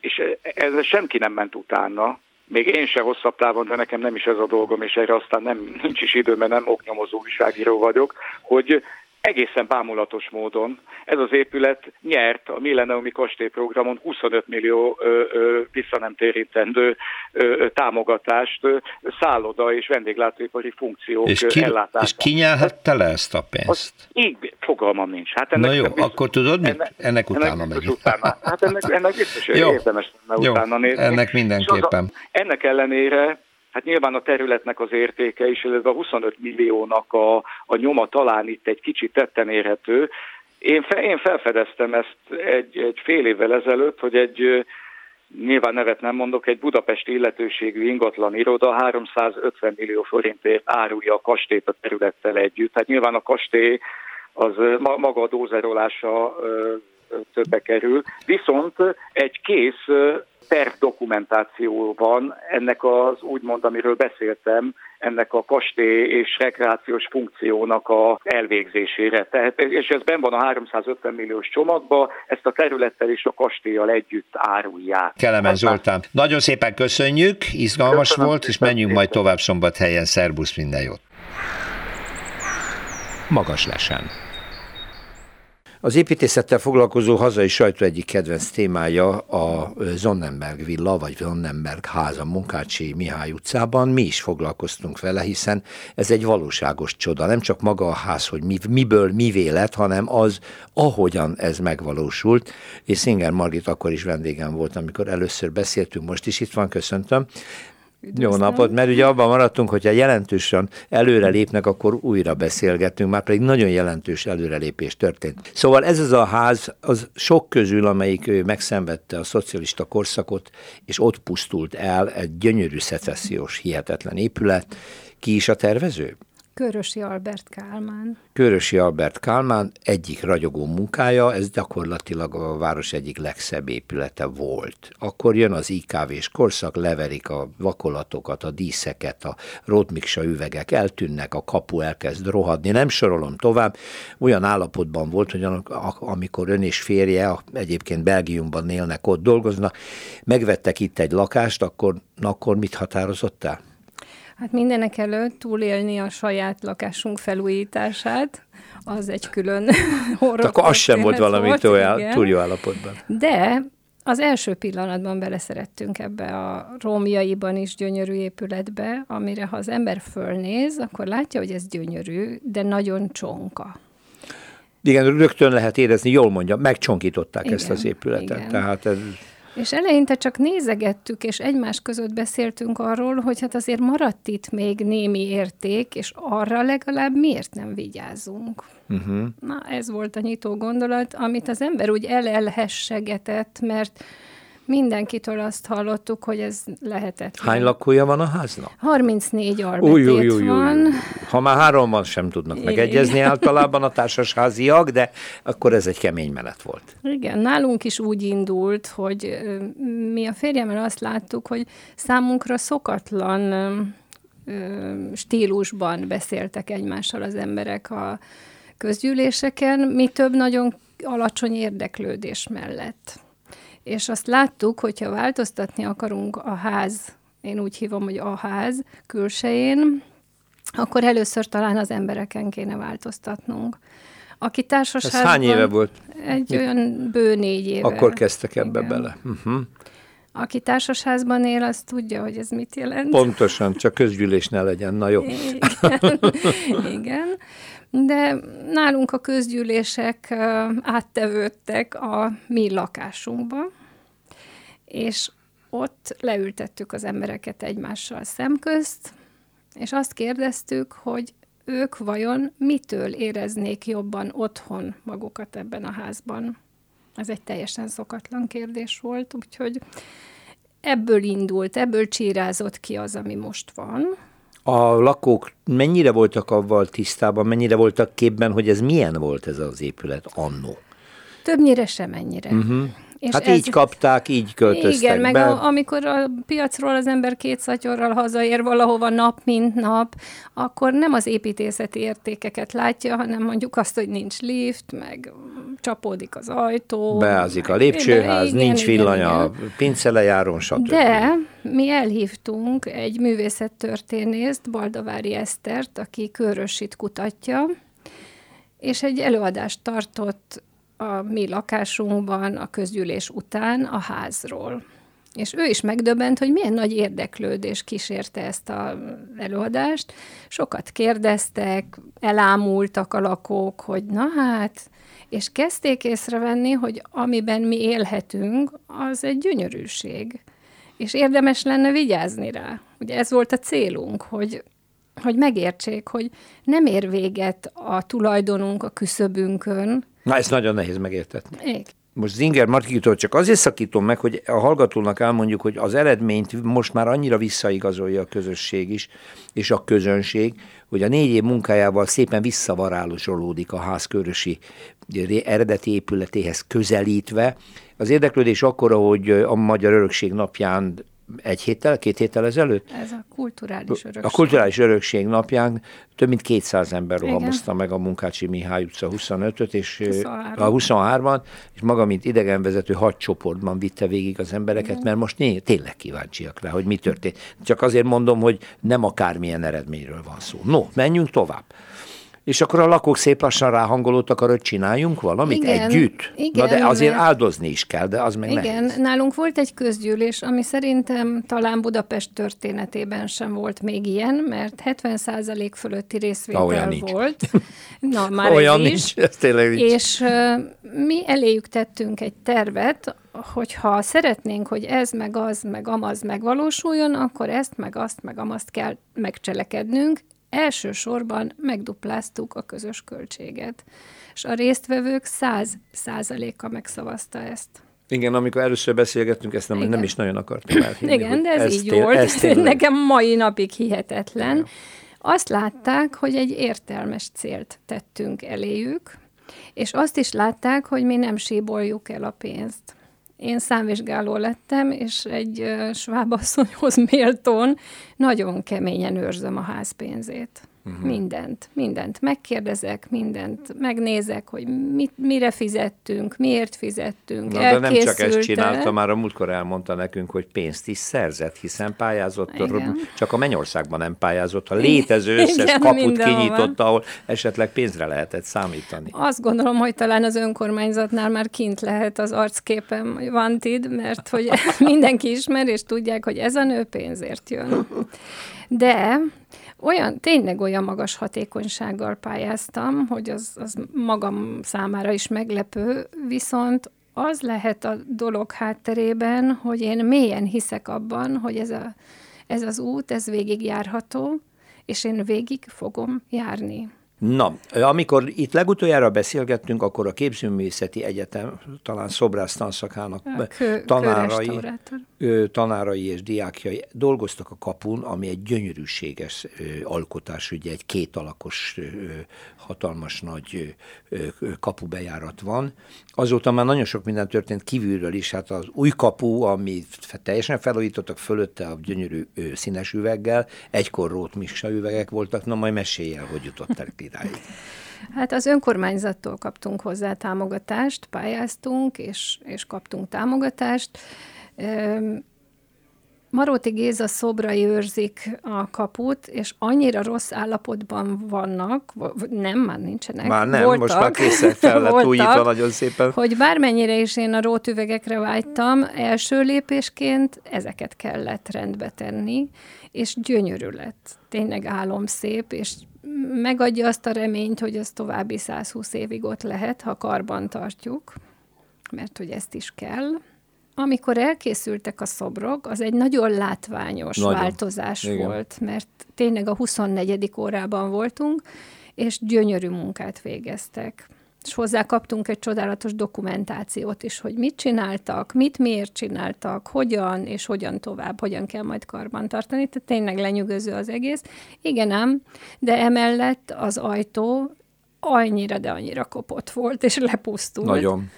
és ez senki nem ment utána, még én se hosszabb távon, de nekem nem is ez a dolgom, és erre aztán nem, nincs is idő, mert nem oknyomozó újságíró vagyok, hogy egészen bámulatos módon ez az épület nyert a Millenniumi Kastélyprogramon 25 millió ö, ö, vissza nem térítendő ö, támogatást ö, szálloda és vendéglátóipari funkciók és ki, ellátásán. És ki nyelhette le ezt a pénzt? Az, így fogalmam nincs. Hát ennek Na jó, biztos, akkor tudod mit? Ennek, ennek utána ennek megyünk. Utána. Hát ennek, ennek biztos jó, érdemes lenne jó, utána nézni. Ennek mindenképpen. A, ennek ellenére Hát nyilván a területnek az értéke is, illetve a 25 milliónak a, a nyoma talán itt egy kicsit tetten érhető. Én, fe, én felfedeztem ezt egy, egy fél évvel ezelőtt, hogy egy nyilván nevet nem mondok, egy budapesti illetőségű ingatlan iroda 350 millió forintért árulja a kastélyt a területtel együtt. Hát nyilván a kastély az maga a dózerolása többe kerül, viszont egy kész terv dokumentációban ennek az úgymond, amiről beszéltem, ennek a kastély és rekreációs funkciónak a elvégzésére. Tehát, és ez ben van a 350 milliós csomagba, ezt a területtel és a kastélyjal együtt árulják. Kelemen Zoltán, nagyon szépen köszönjük, izgalmas Köszönöm volt, és menjünk majd tovább szombathelyen. Szerbusz, minden jót! Magas lesen. Az építészettel foglalkozó hazai sajtó egyik kedvenc témája a Zonnenberg villa, vagy Zonnenberg háza Munkácsi Mihály utcában. Mi is foglalkoztunk vele, hiszen ez egy valóságos csoda. Nem csak maga a ház, hogy mi, miből mi lett, hanem az, ahogyan ez megvalósult. És Szinger Margit akkor is vendégem volt, amikor először beszéltünk, most is itt van, köszöntöm. Üdvözlöm. Jó napot, mert ugye abban maradtunk, hogyha jelentősen előrelépnek, akkor újra beszélgetünk, már pedig nagyon jelentős előrelépés történt. Szóval ez az a ház, az sok közül, amelyik megszenvedte a szocialista korszakot, és ott pusztult el egy gyönyörű szecessziós, hihetetlen épület. Ki is a tervező? Körösi Albert Kálmán. Körösi Albert Kálmán egyik ragyogó munkája, ez gyakorlatilag a város egyik legszebb épülete volt. Akkor jön az IKV-s korszak, leverik a vakolatokat, a díszeket, a rótmiksa üvegek eltűnnek, a kapu elkezd rohadni, nem sorolom tovább. Olyan állapotban volt, hogy amikor ön és férje, egyébként Belgiumban élnek, ott dolgoznak, megvettek itt egy lakást, akkor, akkor mit határozottál? Hát mindenek előtt túlélni a saját lakásunk felújítását, az egy külön horror. Akkor az sem volt valami volt, túl, túl jó állapotban. De az első pillanatban beleszerettünk ebbe a rómiaiban is gyönyörű épületbe, amire ha az ember fölnéz, akkor látja, hogy ez gyönyörű, de nagyon csonka. Igen, rögtön lehet érezni, jól mondja, megcsonkították igen, ezt az épületet. Igen. Tehát ez... És eleinte csak nézegettük, és egymás között beszéltünk arról, hogy hát azért maradt itt még némi érték, és arra legalább miért nem vigyázunk. Uh-huh. Na, ez volt a nyitó gondolat, amit az ember úgy elelhessegetett, mert Mindenkitől azt hallottuk, hogy ez lehetetlen. Hány lakója van a háznak? 34 albetét új, új, új, van. Ha már háromban sem tudnak megegyezni általában a társasháziak, de akkor ez egy kemény menet volt. Igen, nálunk is úgy indult, hogy mi a férjemmel azt láttuk, hogy számunkra szokatlan stílusban beszéltek egymással az emberek a közgyűléseken, mi több nagyon alacsony érdeklődés mellett. És azt láttuk, hogyha változtatni akarunk a ház, én úgy hívom, hogy a ház külsején, akkor először talán az embereken kéne változtatnunk. Aki társaságban... Ez hány éve volt? Egy Mi? olyan bő négy éve. Akkor kezdtek ebbe Igen. bele. Uh-huh. Aki társasházban él, az tudja, hogy ez mit jelent. Pontosan, csak közgyűlés ne legyen, na jó. Igen, Igen. de nálunk a közgyűlések áttevődtek a mi lakásunkba, és ott leültettük az embereket egymással szemközt, és azt kérdeztük, hogy ők vajon mitől éreznék jobban otthon magukat ebben a házban? Ez egy teljesen szokatlan kérdés volt, úgyhogy ebből indult, ebből csírázott ki az, ami most van. A lakók mennyire voltak avval tisztában, mennyire voltak képben, hogy ez milyen volt ez az épület annó? Többnyire sem ennyire. Uh-huh. És hát ez, így kapták, így költöztek Igen, be. meg a, amikor a piacról az ember két szatyorral hazaér valahova nap, mint nap, akkor nem az építészeti értékeket látja, hanem mondjuk azt, hogy nincs lift, meg csapódik az ajtó. Beázik a lépcsőház, igen, nincs villany a pincelejáron, stb. De mi elhívtunk egy művészettörténészt, Baldavári Esztert, aki körösit kutatja, és egy előadást tartott a mi lakásunkban a közgyűlés után a házról. És ő is megdöbbent, hogy milyen nagy érdeklődés kísérte ezt az előadást. Sokat kérdeztek, elámultak a lakók, hogy na hát, és kezdték észrevenni, hogy amiben mi élhetünk, az egy gyönyörűség. És érdemes lenne vigyázni rá. Ugye ez volt a célunk, hogy, hogy megértsék, hogy nem ér véget a tulajdonunk a küszöbünkön, Na, ezt nagyon nehéz megértetni. Igen. Most Zinger Markitól csak azért szakítom meg, hogy a hallgatónak elmondjuk, hogy az eredményt most már annyira visszaigazolja a közösség is, és a közönség, hogy a négy év munkájával szépen visszavarálosolódik a házkörösi eredeti épületéhez közelítve. Az érdeklődés akkora, hogy a Magyar Örökség napján egy héttel, két héttel ezelőtt? Ez a kulturális örökség. A kulturális örökség napján több mint 200 ember rohamozta meg a Munkácsi Mihály utca 25-öt, és 23. a 23-an, és maga, mint idegenvezető hadcsoportban vitte végig az embereket, mert most né, tényleg kíváncsiak rá, hogy mi történt. Csak azért mondom, hogy nem akármilyen eredményről van szó. No, menjünk tovább. És akkor a lakók szép lassan ráhangolódtak arra, hogy csináljunk valamit igen, együtt. Igen, Na de azért mert... áldozni is kell, de az meg Igen, nehéz. nálunk volt egy közgyűlés, ami szerintem talán Budapest történetében sem volt még ilyen, mert 70% fölötti részvétel Olyan volt. Na, már Olyan ez nincs, is. ez tényleg nincs. És uh, mi eléjük tettünk egy tervet, hogyha szeretnénk, hogy ez, meg az, meg amaz megvalósuljon, akkor ezt, meg azt, meg amazt kell megcselekednünk, elsősorban megdupláztuk a közös költséget, és a résztvevők száz százaléka megszavazta ezt. Igen, amikor először beszélgettünk, ezt nem, nem is nagyon akartam elhinni. Igen, de ez, ez így tél, volt. Ez Nekem mai napig hihetetlen. Igen. Azt látták, hogy egy értelmes célt tettünk eléjük, és azt is látták, hogy mi nem síboljuk el a pénzt. Én számvizsgáló lettem, és egy svábasszonyhoz méltón nagyon keményen őrzöm a házpénzét. Uh-huh. Mindent, mindent megkérdezek, mindent megnézek, hogy mit, mire fizettünk, miért fizettünk, Na, de nem csak ezt csinálta, már a múltkor elmondta nekünk, hogy pénzt is szerzett, hiszen pályázott, Igen. csak a Mennyországban nem pályázott, a létező összes Igen, kaput kinyitotta, ahol esetleg pénzre lehetett számítani. Azt gondolom, hogy talán az önkormányzatnál már kint lehet az arcképem Vantid, mert hogy mindenki ismer, és tudják, hogy ez a nő pénzért jön. De olyan, tényleg olyan magas hatékonysággal pályáztam, hogy az, az magam számára is meglepő, viszont az lehet a dolog hátterében, hogy én mélyen hiszek abban, hogy ez, a, ez az út, ez végig járható, és én végig fogom járni. Na, amikor itt legutoljára beszélgettünk, akkor a Képzőművészeti Egyetem, talán szobrász tanszakának tanárai, tanárai és diákjai dolgoztak a kapun, ami egy gyönyörűséges alkotás, ugye egy kétalakos, hatalmas nagy kapubejárat van. Azóta már nagyon sok minden történt kívülről is, hát az új kapu, ami teljesen felújítottak fölötte a gyönyörű színes üveggel, egykor rót üvegek voltak, na majd mesélj el, hogy jutottak idáig. Hát az önkormányzattól kaptunk hozzá támogatást, pályáztunk, és, és kaptunk támogatást. Maróti Géza szobrai őrzik a kaput, és annyira rossz állapotban vannak, nem, már nincsenek. Már nem, voltak, most már készen fel lett újítva nagyon szépen. Hogy bármennyire is én a rótüvegekre vágytam, első lépésként ezeket kellett rendbe tenni, és gyönyörű lett. Tényleg álomszép, és megadja azt a reményt, hogy az további 120 évig ott lehet, ha karban tartjuk, mert hogy ezt is kell. amikor elkészültek a szobrok, az egy nagyon látványos nagyon. változás Igen. volt, mert tényleg a 24. órában voltunk, és gyönyörű munkát végeztek. És hozzá kaptunk egy csodálatos dokumentációt is, hogy mit csináltak, mit miért csináltak, hogyan és hogyan tovább, hogyan kell majd karbantartani. Tehát tényleg lenyűgöző az egész. Igen ám, de emellett az ajtó annyira, de annyira kopott volt, és lepusztult. Nagyon.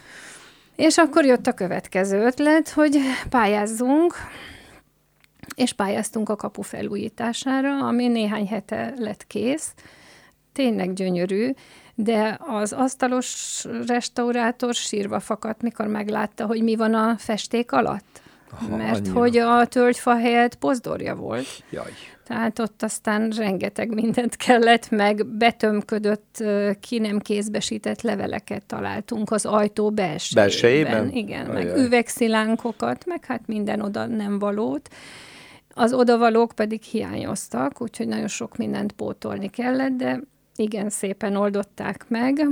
És akkor jött a következő ötlet, hogy pályázzunk, és pályáztunk a kapu felújítására, ami néhány hete lett kész. Tényleg gyönyörű, de az asztalos restaurátor sírva fakadt, mikor meglátta, hogy mi van a festék alatt. Aha, Mert annyira. hogy a tölgyfa helyett pozdorja volt. Jaj. Tehát ott aztán rengeteg mindent kellett, meg betömködött, ki nem kézbesített leveleket találtunk az ajtó belsejében. Belsejében? Igen, Ajaj. meg üvegszilánkokat, meg hát minden oda nem valót. Az odavalók pedig hiányoztak, úgyhogy nagyon sok mindent pótolni kellett, de igen szépen oldották meg.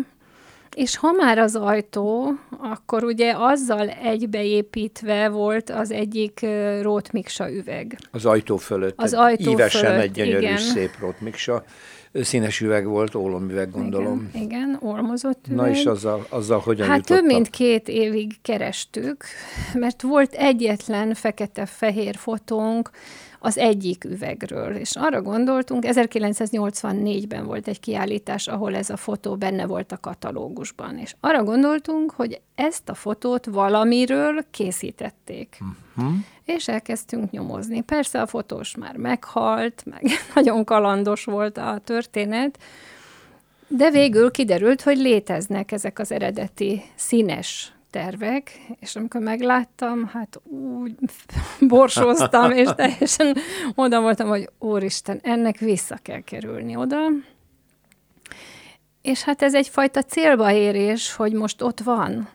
És ha már az ajtó, akkor ugye azzal egybeépítve volt az egyik rótmiksa üveg. Az ajtó fölött. Az ajtó Ívesen fölött, egy gyönyörű igen. szép rótmiksa. Színes üveg volt, ólomüveg gondolom. Igen, igen olmozott üveg. Na és azzal, azzal hogyan Hát jutottak? több mint két évig kerestük, mert volt egyetlen fekete-fehér fotónk, az egyik üvegről. És arra gondoltunk, 1984-ben volt egy kiállítás, ahol ez a fotó benne volt a katalógusban. És arra gondoltunk, hogy ezt a fotót valamiről készítették. Uh-huh. És elkezdtünk nyomozni. Persze a fotós már meghalt, meg nagyon kalandos volt a történet, de végül kiderült, hogy léteznek ezek az eredeti színes tervek, és amikor megláttam, hát úgy borsóztam, és teljesen oda voltam, hogy úristen, ennek vissza kell kerülni oda. És hát ez egyfajta célba érés, hogy most ott van,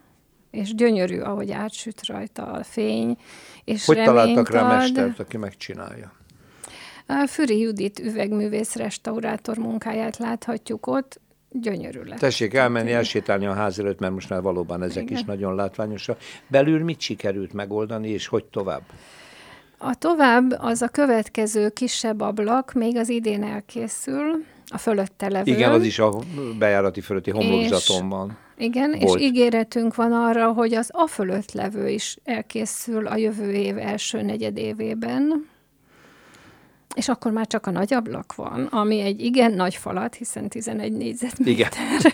és gyönyörű, ahogy átsüt rajta a fény, és Hogy találtak rá mestert, aki megcsinálja? A Füri Judit üvegművész restaurátor munkáját láthatjuk ott, gyönyörű lett. Tessék elmenni, elsétálni a ház előtt, mert most már valóban ezek Igen. is nagyon látványosak. Belül mit sikerült megoldani, és hogy tovább? A tovább az a következő kisebb ablak, még az idén elkészül, a fölötte levő. Igen, az is a bejárati fölötti homlokzaton van. Igen, volt. és ígéretünk van arra, hogy az a fölött levő is elkészül a jövő év első negyedévében. És akkor már csak a nagy ablak van, ami egy igen nagy falat, hiszen 11 négyzetméter. Igen.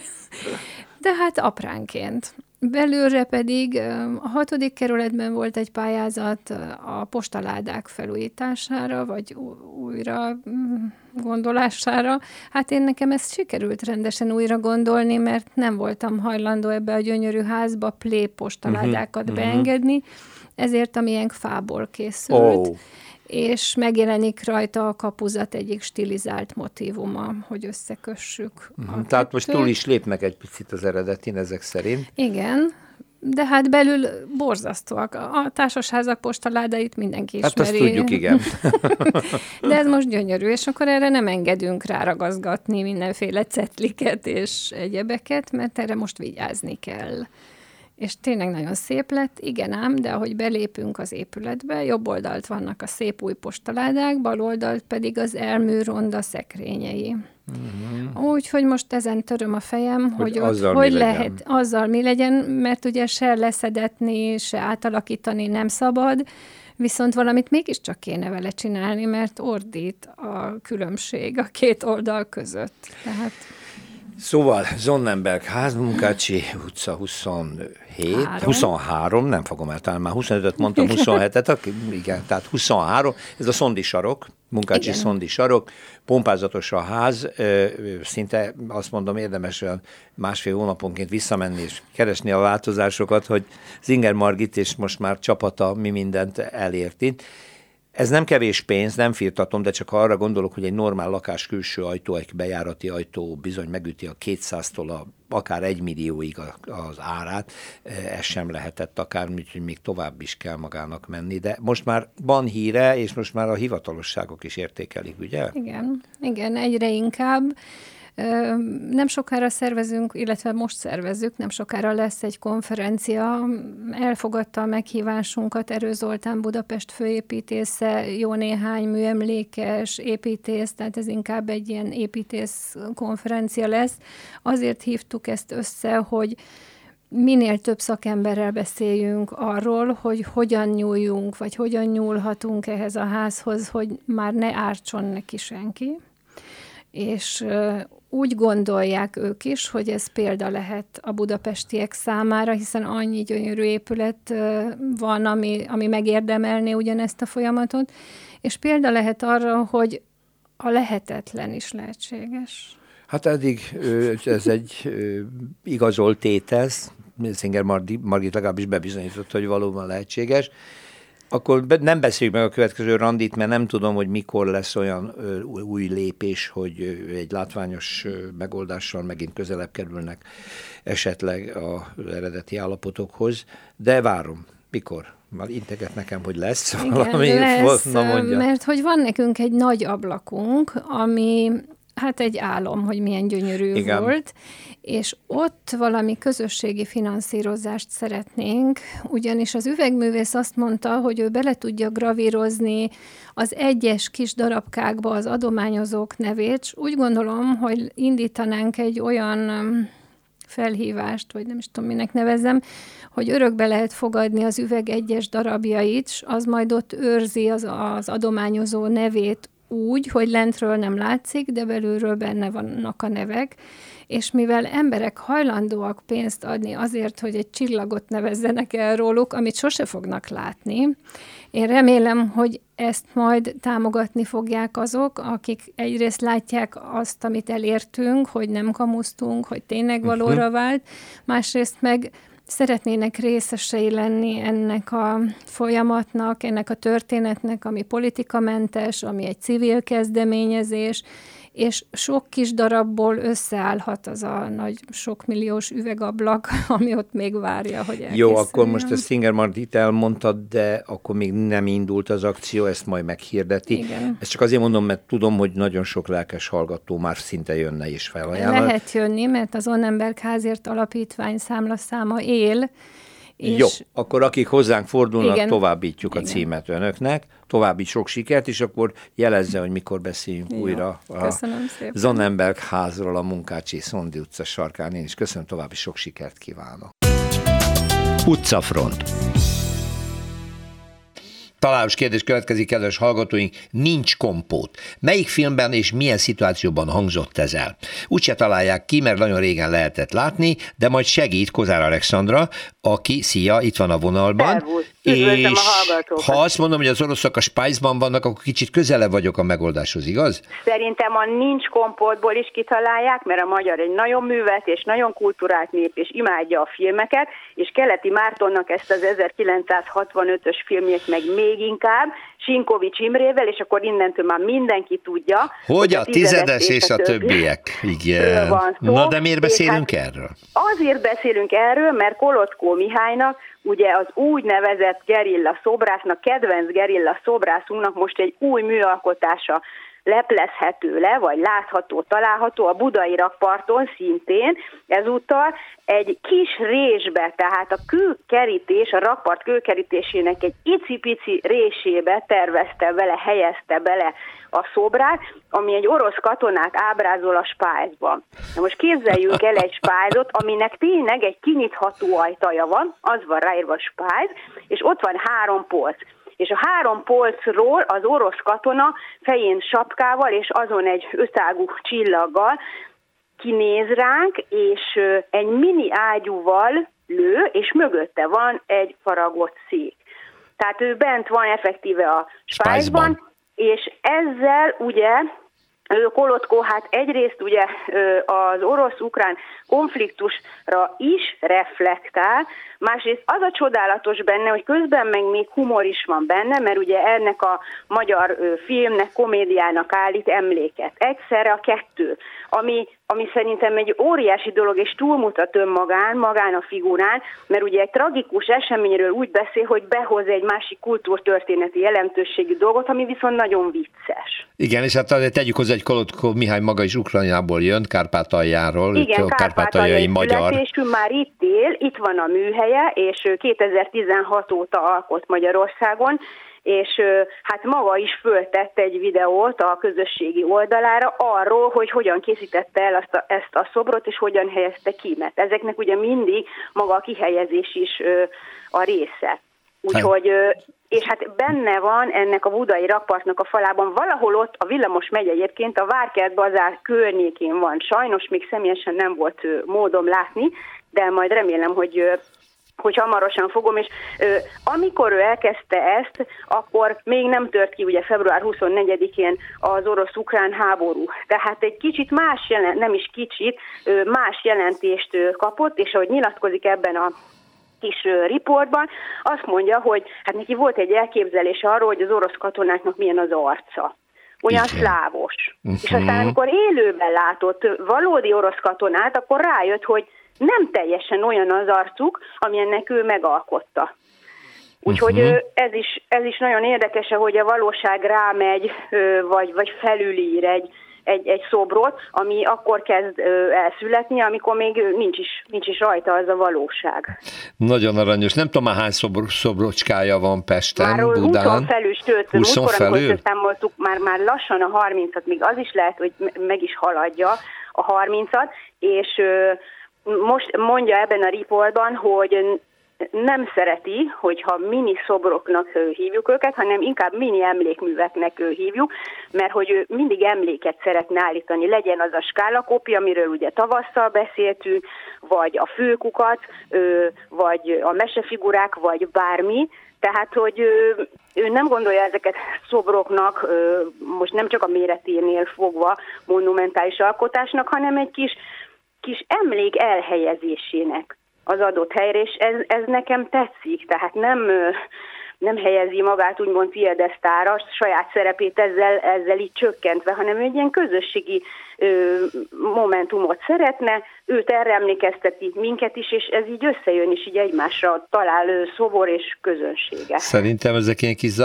De hát apránként. Belőle pedig a hatodik kerületben volt egy pályázat a postaládák felújítására, vagy újra mm, gondolására. Hát én nekem ezt sikerült rendesen újra gondolni, mert nem voltam hajlandó ebbe a gyönyörű házba plé postaládákat uh-huh, beengedni, ezért a miénk fából készült. Oh és megjelenik rajta a kapuzat egyik stilizált motívuma, hogy összekössük. Uh-huh. Tehát most túl is lépnek egy picit az eredetin ezek szerint. Igen, de hát belül borzasztóak. A társasházak postaládait mindenki ismeri. Hát azt tudjuk, igen. de ez most gyönyörű, és akkor erre nem engedünk ráragazgatni mindenféle cetliket és egyebeket, mert erre most vigyázni kell és tényleg nagyon szép lett, igen ám, de ahogy belépünk az épületbe, jobb oldalt vannak a szép új postaládák, bal oldalt pedig az elmű ronda szekrényei. Uh-huh. Úgyhogy most ezen töröm a fejem, hogy, hogy, azzal ott, hogy lehet, azzal mi legyen, mert ugye se leszedetni, se átalakítani nem szabad, viszont valamit mégiscsak kéne vele csinálni, mert ordít a különbség a két oldal között. Tehát... Szóval Zonnenberg házmunkácsi utca 27, Három. 23, nem fogom eltalálni, már 25-öt mondtam, 27-et, igen, tehát 23, ez a szondi sarok, munkácsi igen. szondi sarok, pompázatos a ház, szinte azt mondom érdemes olyan másfél hónaponként visszamenni és keresni a változásokat, hogy Zinger Margit és most már csapata mi mindent elért itt. Ez nem kevés pénz, nem firtatom, de csak arra gondolok, hogy egy normál lakás külső ajtó, egy bejárati ajtó bizony megüti a 200-tól a, akár egy millióig az árát, ez sem lehetett akár, úgyhogy még tovább is kell magának menni, de most már van híre, és most már a hivatalosságok is értékelik, ugye? Igen, igen, egyre inkább. Nem sokára szervezünk, illetve most szervezzük, nem sokára lesz egy konferencia. Elfogadta a meghívásunkat Erő Zoltán Budapest főépítésze, jó néhány műemlékes építész, tehát ez inkább egy ilyen építész konferencia lesz. Azért hívtuk ezt össze, hogy minél több szakemberrel beszéljünk arról, hogy hogyan nyúljunk, vagy hogyan nyúlhatunk ehhez a házhoz, hogy már ne ártson neki senki. És úgy gondolják ők is, hogy ez példa lehet a budapestiek számára, hiszen annyi gyönyörű épület van, ami, ami megérdemelné ugyanezt a folyamatot, és példa lehet arra, hogy a lehetetlen is lehetséges. Hát eddig ez egy igazolt tétel, Szinger Margit legalábbis bebizonyította, hogy valóban lehetséges. Akkor nem beszéljük meg a következő randit, mert nem tudom, hogy mikor lesz olyan új lépés, hogy egy látványos megoldással megint közelebb kerülnek esetleg az eredeti állapotokhoz, de várom. Mikor? Már integet nekem, hogy lesz Igen, valami. Lesz, Na mondja. mert hogy van nekünk egy nagy ablakunk, ami hát egy álom, hogy milyen gyönyörű Igen. volt, és ott valami közösségi finanszírozást szeretnénk, ugyanis az üvegművész azt mondta, hogy ő bele tudja gravírozni az egyes kis darabkákba az adományozók nevét, és úgy gondolom, hogy indítanánk egy olyan um, felhívást, vagy nem is tudom, minek nevezem, hogy örökbe lehet fogadni az üveg egyes darabjait, és az majd ott őrzi az, az adományozó nevét úgy, hogy lentről nem látszik, de belülről benne vannak a nevek, és mivel emberek hajlandóak pénzt adni azért, hogy egy csillagot nevezzenek el róluk, amit sose fognak látni, én remélem, hogy ezt majd támogatni fogják azok, akik egyrészt látják azt, amit elértünk, hogy nem kamusztunk, hogy tényleg mhm. valóra vált, másrészt meg szeretnének részesei lenni ennek a folyamatnak, ennek a történetnek, ami politikamentes, ami egy civil kezdeményezés, és sok kis darabból összeállhat az a nagy sokmilliós üvegablak, ami ott még várja, hogy elkészüljön. Jó, akkor most a Singer Martit elmondtad, de akkor még nem indult az akció, ezt majd meghirdeti. Igen. Ezt csak azért mondom, mert tudom, hogy nagyon sok lelkes hallgató már szinte jönne is felajánlani. Lehet jönni, mert az Onnenberg házért alapítvány számlaszáma él, és Jó, akkor akik hozzánk fordulnak, igen, továbbítjuk igen. a címet önöknek, további sok sikert, és akkor jelezze, hogy mikor beszéljünk Jó, újra a Zonnenberg házról a Munkácsi Szondi utca sarkán. Én is köszönöm, további sok sikert kívánok. Utcafront Találós kérdés következik, kedves hallgatóink, nincs kompót. Melyik filmben és milyen szituációban hangzott ez el? Úgyse találják ki, mert nagyon régen lehetett látni, de majd segít Kozár Alexandra, aki, szia, itt van a vonalban. Szervusz. és a ha azt mondom, hogy az oroszok a Spice-ban vannak, akkor kicsit közelebb vagyok a megoldáshoz, igaz? Szerintem a nincs kompótból is kitalálják, mert a magyar egy nagyon művet és nagyon kulturált nép, és imádja a filmeket, és Keleti Mártonnak ezt az 1965-ös filmjét meg még még inkább, Sinkovics Imrével, és akkor innentől már mindenki tudja. Hogy a tizedes és a többiek. Igen. Van szó, Na de miért beszélünk hát erről? Azért beszélünk erről, mert Kolockó Mihálynak ugye az úgynevezett gerilla szobrásznak, kedvenc gerilla szobrászunknak most egy új műalkotása leplezhető le, vagy látható, található a budai rakparton szintén, ezúttal egy kis résbe, tehát a kőkerítés, a rakpart kőkerítésének egy icipici résébe tervezte vele, helyezte bele a szobrát, ami egy orosz katonát ábrázol a spájzban. Na most képzeljünk el egy spájzot, aminek tényleg egy kinyitható ajtaja van, az van ráírva spájz, és ott van három polc és a három polcról az orosz katona fején sapkával és azon egy ötágú csillaggal kinéz ránk, és egy mini ágyúval lő, és mögötte van egy faragott szék. Tehát ő bent van effektíve a spájzban, és ezzel ugye Kolotko hát egyrészt ugye az orosz-ukrán konfliktusra is reflektál, másrészt az a csodálatos benne, hogy közben meg még humor is van benne, mert ugye ennek a magyar filmnek, komédiának állít emléket. Egyszerre a kettő, ami ami szerintem egy óriási dolog, és túlmutat önmagán, magán a figurán, mert ugye egy tragikus eseményről úgy beszél, hogy behoz egy másik kultúrtörténeti jelentőségű dolgot, ami viszont nagyon vicces. Igen, és hát tegyük hozzá, hogy Kolotko Mihály maga is Ukrajnából jön, Kárpátaljáról, Igen, a kárpátaljai magyar. már itt él, itt van a műhelye, és 2016 óta alkot Magyarországon, és hát maga is föltett egy videót a közösségi oldalára arról, hogy hogyan készítette el azt a, ezt a szobrot, és hogyan helyezte ki, mert ezeknek ugye mindig maga a kihelyezés is a része. Úgyhogy, és hát benne van ennek a budai rakpartnak a falában, valahol ott a villamos megy egyébként, a Várkert bazár környékén van. Sajnos még személyesen nem volt módom látni, de majd remélem, hogy hogy hamarosan fogom, és ö, amikor ő elkezdte ezt, akkor még nem tört ki ugye február 24-én az orosz-ukrán háború. Tehát egy kicsit más jelent, nem is kicsit, ö, más jelentést ö, kapott, és ahogy nyilatkozik ebben a kis riportban, azt mondja, hogy hát neki volt egy elképzelés arról, hogy az orosz katonáknak milyen az arca olyan Igen. szlávos. Uh-huh. És aztán amikor élőben látott valódi orosz katonát, akkor rájött, hogy nem teljesen olyan az arcuk, amilyennek ő megalkotta. Úgyhogy uh-huh. ez, is, ez is nagyon érdekes, hogy a valóság rámegy, vagy, vagy felülír egy, egy, egy szobrot, ami akkor kezd elszületni, amikor még nincs is, nincs is rajta az a valóság. Nagyon aranyos. Nem tudom hány szobr, szobrocskája van Pesten, már Budán. 20 felül, sőt, 20 múltkor, felül? számoltuk, már, már lassan a 30-at, még az is lehet, hogy meg is haladja a 30-at, és most mondja ebben a riportban, hogy nem szereti, hogyha mini szobroknak hívjuk őket, hanem inkább mini emlékműveknek hívjuk, mert hogy ő mindig emléket szeretne állítani. Legyen az a skálakópi, amiről ugye tavasszal beszéltünk, vagy a főkukat, vagy a mesefigurák, vagy bármi, tehát, hogy ő, ő nem gondolja ezeket szobroknak, most nem csak a méreténél fogva monumentális alkotásnak, hanem egy kis kis emlék elhelyezésének az adott helyre, és ez, ez nekem tetszik, tehát nem, nem helyezi magát úgymond piedesztára, saját szerepét ezzel, ezzel így csökkentve, hanem egy ilyen közösségi momentumot szeretne, őt erre emlékezteti minket is, és ez így összejön, és így egymásra talál szobor és közönsége. Szerintem ezek ilyen kis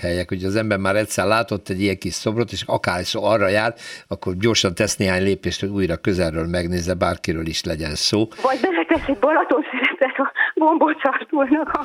helyek, hogy az ember már egyszer látott egy ilyen kis szobrot, és akár szó arra jár, akkor gyorsan tesz néhány lépést, hogy újra közelről megnézze, bárkiről is legyen szó. Vagy beletesz egy Balaton szeretet a gombóc Artúrnak a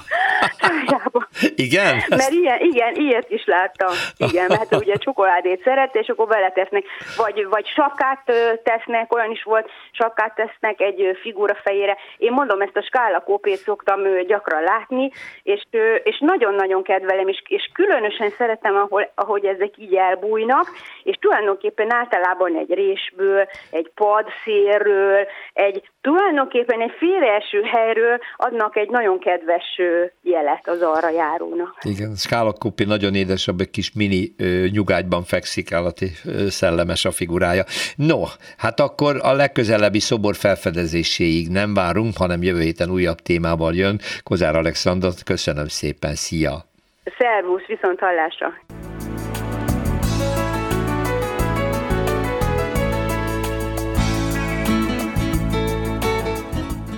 szájába. Igen? Mert ilyen, igen, ilyet is láttam. Igen, mert ugye csokoládét szeret, és akkor beletesznek. Vagy, vagy sapkát tesznek, olyan is volt, sapkát tesznek egy figura fejére. Én mondom, ezt a skálakópét szoktam gyakran látni, és, és nagyon-nagyon kedvelem, és, és különösen szeretem, ahol, ahogy ezek így elbújnak, és tulajdonképpen általában egy résből, egy padszérről, egy tulajdonképpen egy félreeső helyről adnak egy nagyon kedves jelet az arra járónak. Igen, Skálakópi nagyon édesabb, egy kis mini ö, nyugágyban fekszik, állati ö, szellemes a figurája. No, hát akkor a legközelebbi szobor felfedezéséig nem várunk, hanem jövő héten újabb témával jön. Kozár Alexandr, köszönöm szépen, szia! Szervusz, viszont hallásra!